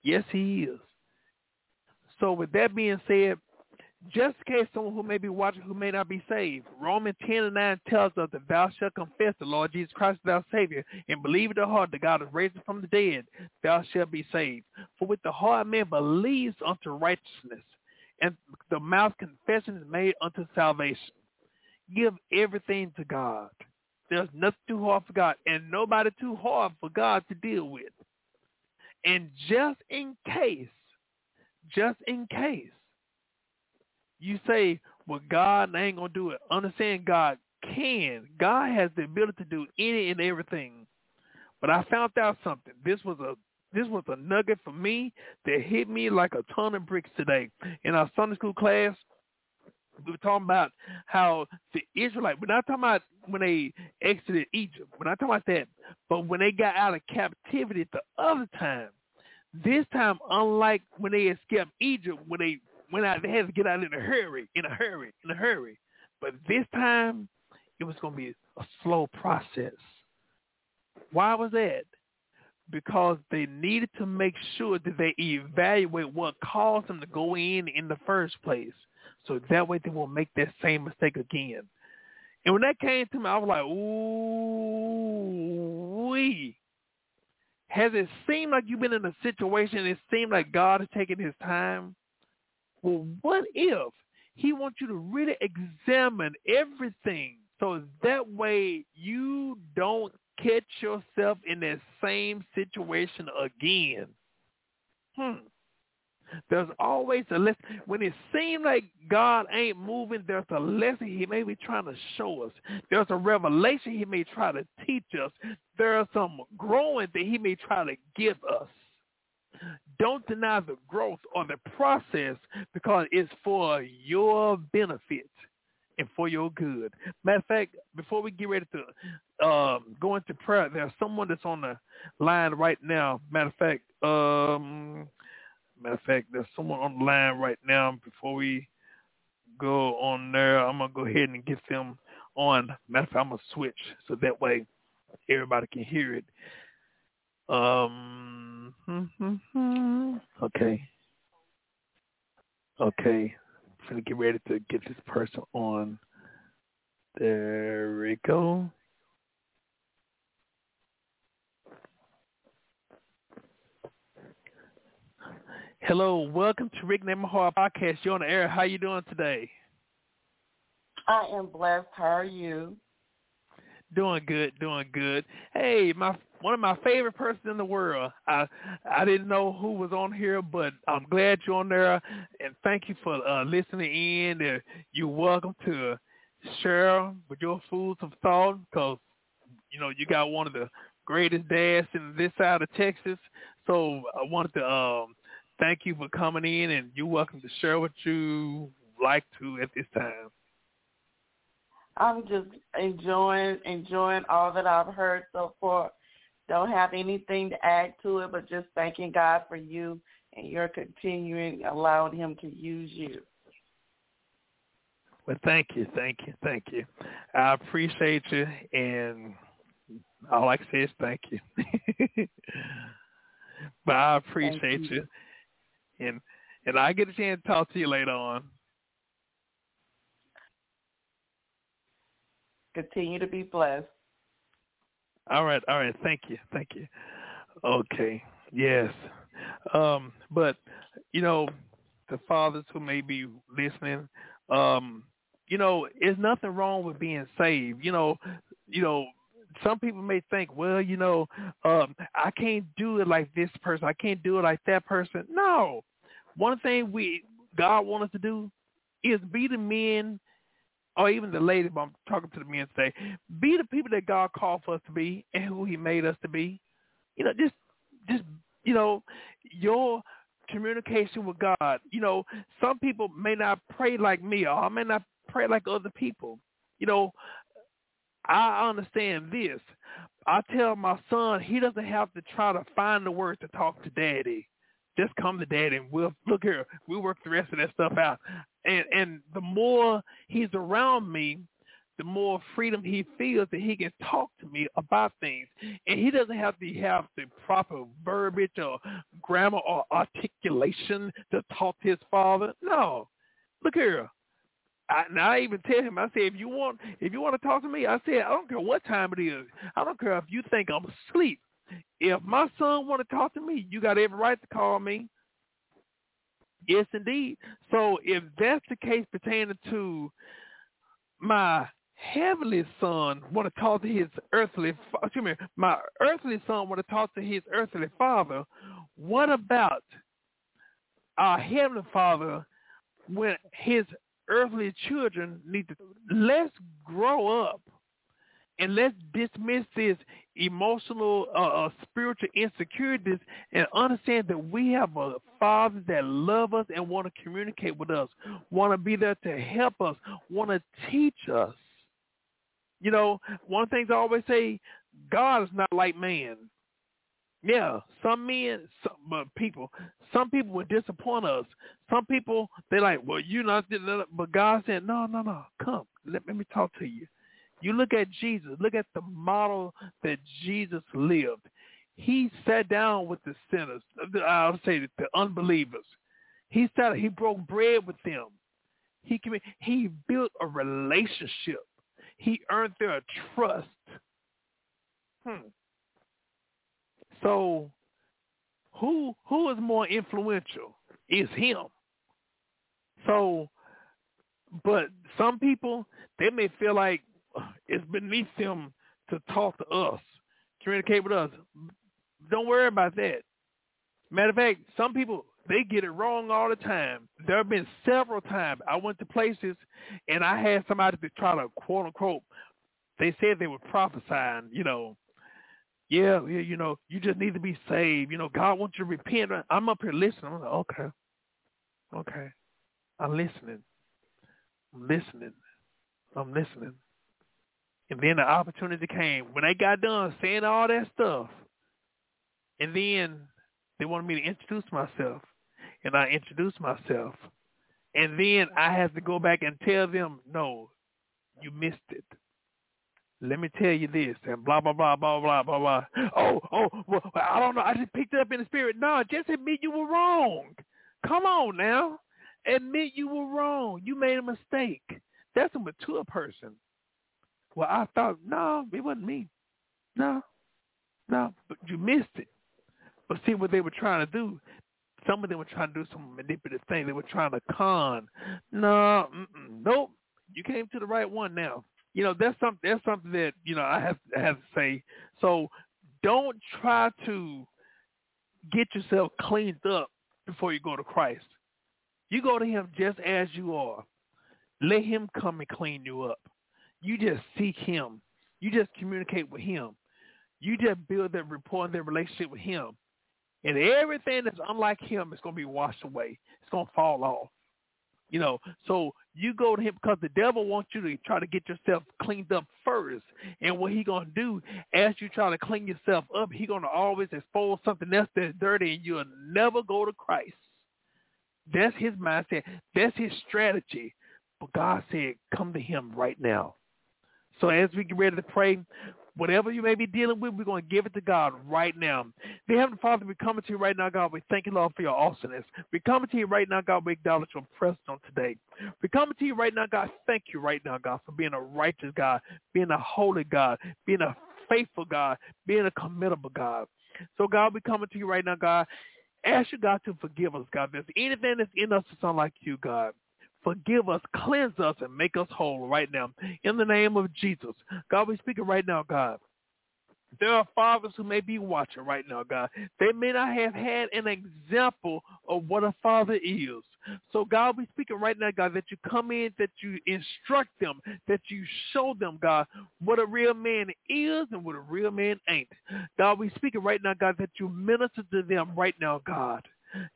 Yes, he is. So with that being said, just in case someone who may be watching who may not be saved, Romans 10 and 9 tells us that thou shalt confess the Lord Jesus Christ as thy Savior and believe in the heart that God has raised from the dead, thou shalt be saved. For with the heart man believes unto righteousness, and the mouth confession is made unto salvation. Give everything to God. There's nothing too hard for God, and nobody too hard for God to deal with. And just in case, just in case, you say, well, God ain't going to do it. Understand God can. God has the ability to do any and everything. But I found out something. This was a this was a nugget for me that hit me like a ton of bricks today. In our Sunday school class, we were talking about how the Israelites, we're not talking about when they exited Egypt. We're not talking about that. But when they got out of captivity the other time, this time, unlike when they escaped Egypt, when they went out, they had to get out in a hurry, in a hurry, in a hurry. But this time, it was going to be a slow process. Why was that? Because they needed to make sure that they evaluate what caused them to go in in the first place. So that way they won't make that same mistake again. And when that came to me, I was like, ooh, wee. Has it seemed like you've been in a situation, it seemed like God is taking his time? Well, what if he wants you to really examine everything so that way you don't catch yourself in that same situation again? Hmm. There's always a lesson. When it seems like God ain't moving, there's a lesson he may be trying to show us. There's a revelation he may try to teach us. There's some growing that he may try to give us. Don't deny the growth or the process because it's for your benefit and for your good. Matter of fact, before we get ready to um, go into prayer, there's someone that's on the line right now. Matter of fact, um, matter of fact, there's someone on the line right now. Before we go on there, I'm gonna go ahead and get them on. Matter of fact, I'm gonna switch so that way everybody can hear it. Um. Mm-hmm. Okay. Okay. I'm gonna get ready to get this person on. There we go. Hello, welcome to Reconnect My Heart podcast. You're on the air. How you doing today? I am blessed. How are you? Doing good, doing good. Hey, my one of my favorite persons in the world. I I didn't know who was on here, but I'm glad you're on there, and thank you for uh, listening in. Uh, you're welcome to share with your foods of thought, because you know you got one of the greatest dads in this side of Texas. So I wanted to um, thank you for coming in, and you're welcome to share what you like to at this time. I'm just enjoying enjoying all that I've heard so far. Don't have anything to add to it, but just thanking God for you and your continuing allowing Him to use you. Well, thank you, thank you, thank you. I appreciate you, and all I can say is thank you. but I appreciate you. you, and and I get a chance to talk to you later on. Continue to be blessed. All right, all right. Thank you, thank you. Okay, yes. Um, but you know, the fathers who may be listening, um, you know, there's nothing wrong with being saved. You know, you know, some people may think, well, you know, um, I can't do it like this person. I can't do it like that person. No. One thing we God wants us to do is be the men or even the ladies, but I'm talking to the men today, be the people that God called for us to be and who he made us to be. You know, just just you know, your communication with God. You know, some people may not pray like me or I may not pray like other people. You know, I understand this. I tell my son he doesn't have to try to find the words to talk to daddy. Just come to daddy and we'll look here. We'll work the rest of that stuff out. And and the more he's around me, the more freedom he feels that he can talk to me about things. And he doesn't have to have the proper verbiage or grammar or articulation to talk to his father. No. Look here. I, and I even tell him, I say, if you want, if you want to talk to me, I say, I don't care what time it is. I don't care if you think I'm asleep. If my son want to talk to me, you got every right to call me. Yes, indeed. So if that's the case pertaining to my heavenly son want to talk to his earthly, excuse me, my earthly son want to talk to his earthly father, what about our heavenly father when his earthly children need to let's grow up and let's dismiss this emotional uh, uh, spiritual insecurities and understand that we have a father that love us and want to communicate with us want to be there to help us want to teach us you know one of the things i always say god is not like man yeah, some men, some but people, some people would disappoint us. Some people they like, well, you not, but God said, no, no, no, come, let, let me talk to you. You look at Jesus. Look at the model that Jesus lived. He sat down with the sinners. I'll say the unbelievers. He sat. He broke bread with them. He he built a relationship. He earned their trust. Hmm. So who who is more influential is him. So but some people they may feel like it's beneath them to talk to us, communicate with us. Don't worry about that. Matter of fact, some people they get it wrong all the time. There have been several times I went to places and I had somebody to try to quote unquote. They said they were prophesying, you know, yeah, yeah, you know, you just need to be saved. You know, God wants you to repent. I'm up here listening. I'm like, okay, okay, I'm listening. I'm listening. I'm listening. And then the opportunity came when they got done saying all that stuff. And then they wanted me to introduce myself. And I introduced myself. And then I had to go back and tell them, no, you missed it let me tell you this, and blah, blah, blah, blah, blah, blah, blah. Oh, oh, well, I don't know. I just picked it up in the spirit. No, just admit you were wrong. Come on now. Admit you were wrong. You made a mistake. That's a mature person. Well, I thought, no, it wasn't me. No, no, but you missed it. But see what they were trying to do. Some of them were trying to do some manipulative thing. They were trying to con. No, nope. You came to the right one now you know, that's something that's something that you know I have I have to say. So don't try to get yourself cleaned up before you go to Christ. You go to Him just as you are. Let Him come and clean you up. You just seek Him. You just communicate with Him. You just build that rapport and that relationship with Him. And everything that's unlike him is going to be washed away. It's going to fall off. You know, so you go to him because the devil wants you to try to get yourself cleaned up first. And what he gonna do as you try to clean yourself up, he gonna always expose something else that's dirty, and you'll never go to Christ. That's his mindset. That's his strategy. But God said, "Come to Him right now." So as we get ready to pray, Whatever you may be dealing with, we're going to give it to God right now. Dear Heavenly Father, we come to you right now, God. We thank you, Lord, for your awesomeness. We come to you right now, God. We acknowledge your presence on today. We come to you right now, God. Thank you right now, God, for being a righteous God, being a holy God, being a faithful God, being a committable God. So, God, we coming to you right now, God. Ask you, God, to forgive us, God. If there's anything that's in us that's unlike you, God. Forgive us, cleanse us, and make us whole right now. In the name of Jesus. God, we speak it right now, God. There are fathers who may be watching right now, God. They may not have had an example of what a father is. So God, we speaking right now, God, that you come in, that you instruct them, that you show them, God, what a real man is and what a real man ain't. God, we speaking right now, God, that you minister to them right now, God.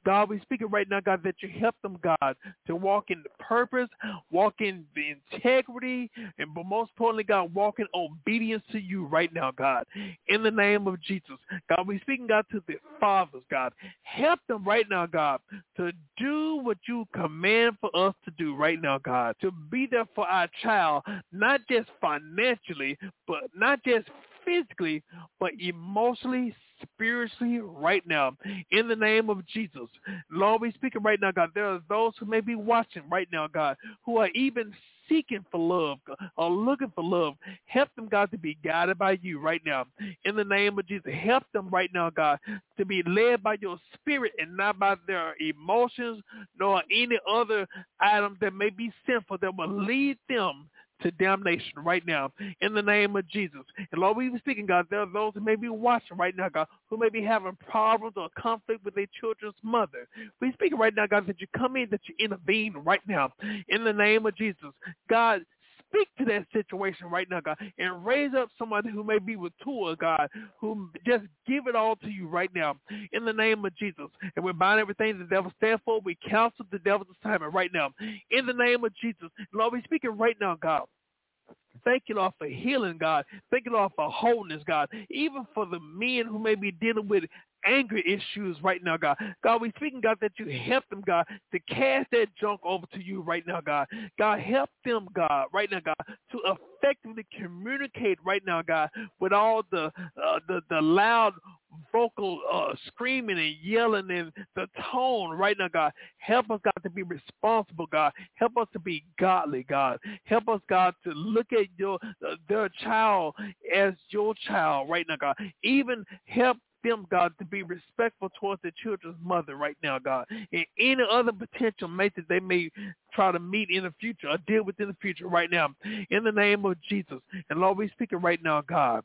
God, we speak it right now, God, that you help them, God, to walk in the purpose, walk in the integrity, and but most importantly, God, walk in obedience to you right now, God. In the name of Jesus. God, we speaking, God, to the fathers, God. Help them right now, God, to do what you command for us to do right now, God. To be there for our child, not just financially, but not just physically, but emotionally, spiritually right now in the name of Jesus. Lord, we speaking right now, God. There are those who may be watching right now, God, who are even seeking for love or looking for love. Help them, God, to be guided by you right now. In the name of Jesus, help them right now, God, to be led by your spirit and not by their emotions nor any other item that may be sinful that will lead them to damnation right now in the name of Jesus. And Lord, we be speaking, God, there are those who may be watching right now, God, who may be having problems or conflict with their children's mother. We speaking right now, God, that you come in, that you intervene right now in the name of Jesus. God, speak to that situation right now, God, and raise up somebody who may be with Tua, God, who just give it all to you right now in the name of Jesus. And we bind everything the devil stands for. We counsel the devil's assignment right now in the name of Jesus. Lord, we speaking right now, God. Thank you, Lord, for healing, God. Thank you, Lord, for wholeness, God. Even for the men who may be dealing with anger issues right now, God. God, we speaking, God, that you help them, God, to cast that junk over to you right now, God. God, help them, God, right now, God, to effectively communicate right now, God, with all the uh, the, the loud vocal uh, screaming and yelling and the tone right now, God. Help us, God, to be responsible, God. Help us to be godly, God. Help us, God, to look at your uh, their child as your child right now, God. Even help them, God, to be respectful towards the children's mother right now, God. And any other potential mate that they may try to meet in the future or deal with in the future right now. In the name of Jesus. And Lord, we speaking right now, God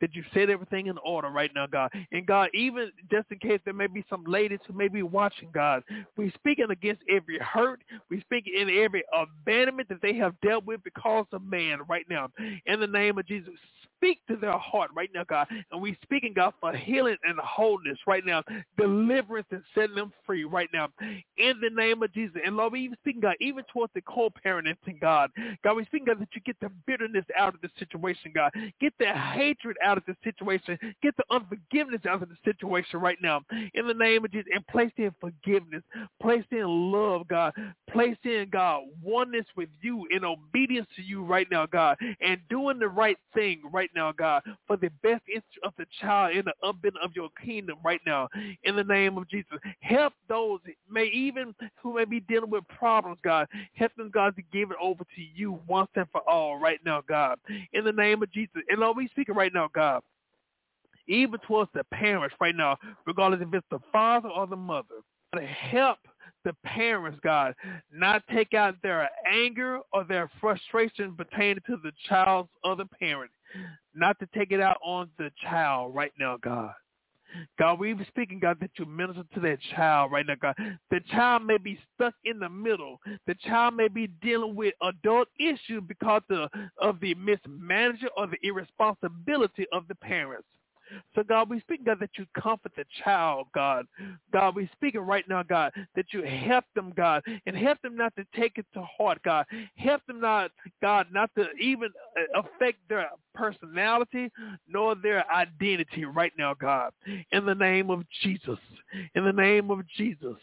that you set everything in order right now, God. And God, even just in case there may be some ladies who may be watching, God, we're speaking against every hurt. We speak in every abandonment that they have dealt with because of man right now. In the name of Jesus, speak to their heart right now, God. And we speaking, God, for healing and wholeness right now, deliverance and setting them free right now. In the name of Jesus. And Lord, we even speaking, God, even towards the co-parenting, God. God, we speaking, God, that you get the bitterness out of the situation, God. Get the hatred out of the situation. Get the unforgiveness out of the situation right now. In the name of Jesus. And place in forgiveness. Place in love, God. Place in, God, oneness with you in obedience to you right now, God. And doing the right thing right right now, God, for the best interest of the child in the upbuilding of your kingdom right now. In the name of Jesus. Help those may even who may be dealing with problems, God. Help them, God, to give it over to you once and for all right now, God. In the name of Jesus. And Lord, we speaking right now, God even towards the parents right now, regardless if it's the father or the mother, to help the parents, God, not take out their anger or their frustration pertaining to the child's other parent not to take it out on the child right now, God. God, we even speaking, God, that you minister to that child right now, God. The child may be stuck in the middle. The child may be dealing with adult issues because of, of the mismanagement or the irresponsibility of the parents. So God, we speak, God, that you comfort the child, God. God, we speaking right now, God, that you help them, God, and help them not to take it to heart, God. Help them not, God, not to even uh, affect their personality nor their identity right now, God. In the name of Jesus. In the name of Jesus.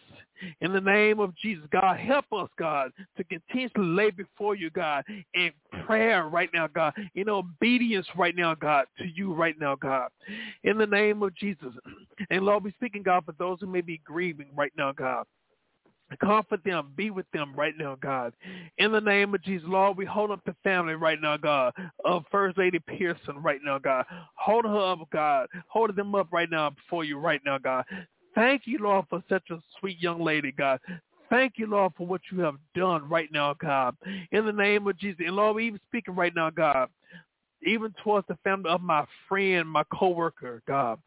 In the name of Jesus, God, help us, God, to continuously lay before you, God, in prayer right now, God, in obedience right now, God, to you right now, God. In the name of Jesus. And Lord, we speaking, God, for those who may be grieving right now, God. Comfort them. Be with them right now, God. In the name of Jesus, Lord, we hold up the family right now, God, of First Lady Pearson right now, God. Hold her up, God. Hold them up right now before you right now, God. Thank you, Lord, for such a sweet young lady, God. Thank you, Lord, for what you have done right now, God. In the name of Jesus. And Lord, we even speaking right now, God, even towards the family of my friend, my coworker, God.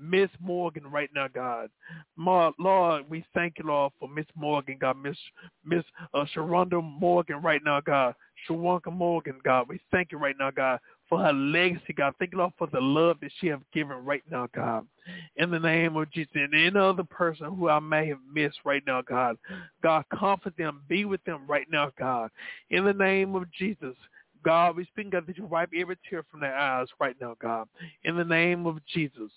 Miss Morgan right now, God. Lord, we thank you, Lord, for Miss Morgan, God. Miss Miss uh, Sharonda Morgan right now, God. Shawanka Morgan, God. We thank you right now, God, for her legacy, God. Thank you, Lord, for the love that she has given right now, God. In the name of Jesus. And any other person who I may have missed right now, God. God, comfort them. Be with them right now, God. In the name of Jesus. God, we speak, God, that you wipe every tear from their eyes right now, God, in the name of Jesus.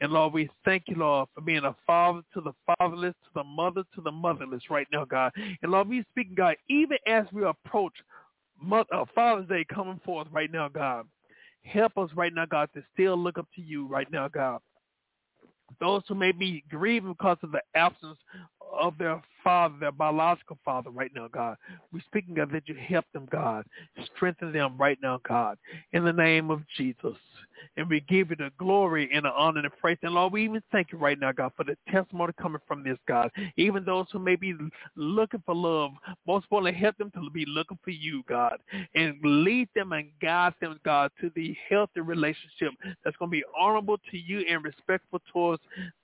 And Lord, we thank you, Lord, for being a father to the fatherless, to the mother to the motherless right now, God. And Lord, we speak, God, even as we approach Mother, uh, Father's Day coming forth right now, God. Help us right now, God, to still look up to you right now, God. Those who may be grieving because of the absence of their father, their biological father right now, God. We're speaking, God, that you help them, God. Strengthen them right now, God, in the name of Jesus. And we give you the glory and the honor and the praise. And Lord, we even thank you right now, God, for the testimony coming from this, God. Even those who may be looking for love, most importantly, help them to be looking for you, God. And lead them and guide them, God, to the healthy relationship that's going to be honorable to you and respectful towards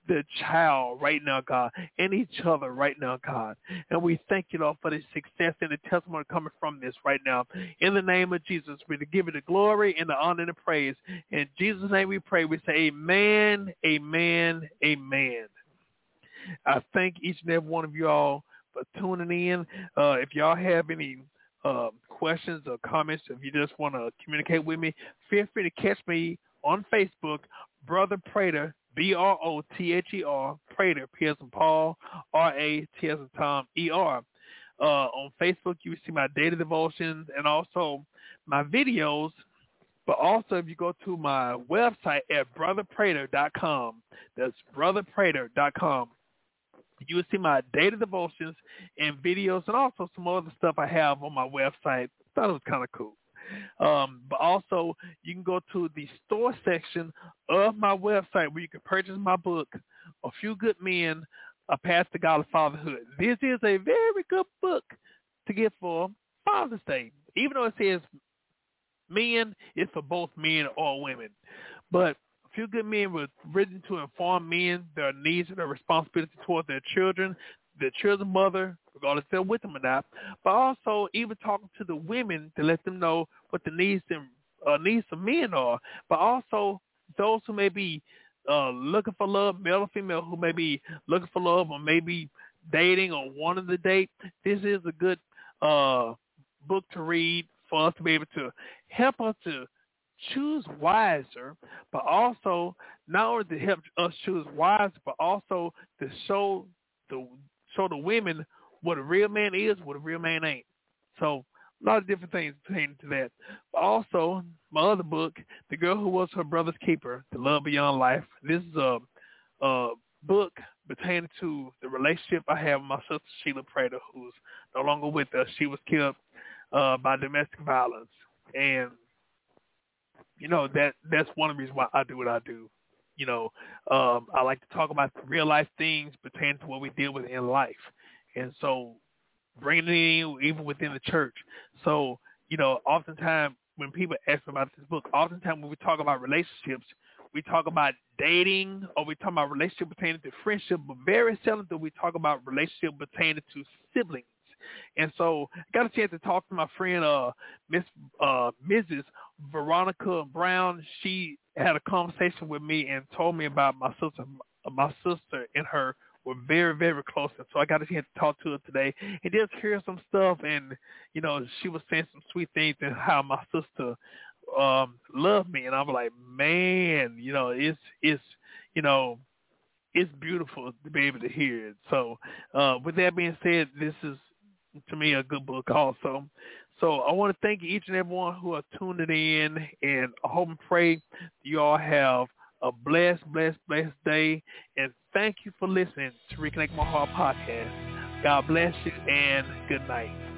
the child right now, God, and each other right now, God. And we thank you, Lord, for the success and the testimony coming from this right now. In the name of Jesus, we give you the glory and the honor and the praise. In Jesus' name we pray. We say amen, amen, amen. I thank each and every one of you all for tuning in. Uh, if y'all have any uh, questions or comments, if you just want to communicate with me, feel free to catch me on Facebook, Brother Prater B-R-O-T-H-E-R, Prater, P in Paul, R-A-T as in Tom, E-R. Uh, on Facebook, you see my daily devotions and also my videos. But also, if you go to my website at brotherprater.com, that's brotherprater.com, you will see my daily devotions and videos and also some other stuff I have on my website. Thought it was kind of cool. Um, but also, you can go to the store section of my website where you can purchase my book, A Few Good Men, A Path to Godly Fatherhood. This is a very good book to get for Father's Day. Even though it says men, it's for both men or women. But a few good men was written to inform men their needs and their responsibility toward their children, their children's mother, regardless if they're with them or not, but also even talking to the women to let them know what the needs and uh, needs of men are, but also those who may be uh, looking for love, male or female, who may be looking for love or maybe dating or wanting to date. This is a good uh, book to read for us to be able to help us to choose wiser, but also not only to help us choose wiser, but also to show the show the women what a real man is, what a real man ain't. So a lot of different things pertaining to that. Also, my other book, The Girl Who Was Her Brother's Keeper, The Love Beyond Life. This is a, a book pertaining to the relationship I have with my sister Sheila Prater, who's no longer with us. She was killed uh, by domestic violence, and you know that that's one of the reasons why I do what I do. You know, um, I like to talk about real life things pertaining to what we deal with in life, and so bringing it in even within the church. So you know, oftentimes when people ask about this book, oftentimes when we talk about relationships, we talk about dating or we talk about relationship pertaining to friendship, but very seldom do we talk about relationship pertaining to siblings. And so I got a chance to talk to my friend uh Miss uh Mrs. Veronica Brown. She had a conversation with me and told me about my sister, my sister and her were very, very close. And so I got a chance to talk to her today and just hear some stuff. And, you know, she was saying some sweet things and how my sister um loved me. And I was like, man, you know, it's, it's, you know, it's beautiful to be able to hear it. So uh, with that being said, this is to me a good book also. So I want to thank each and everyone who are tuning in, and I hope and pray you all have a blessed, blessed, blessed day. And thank you for listening to Reconnect My Heart podcast. God bless you and good night.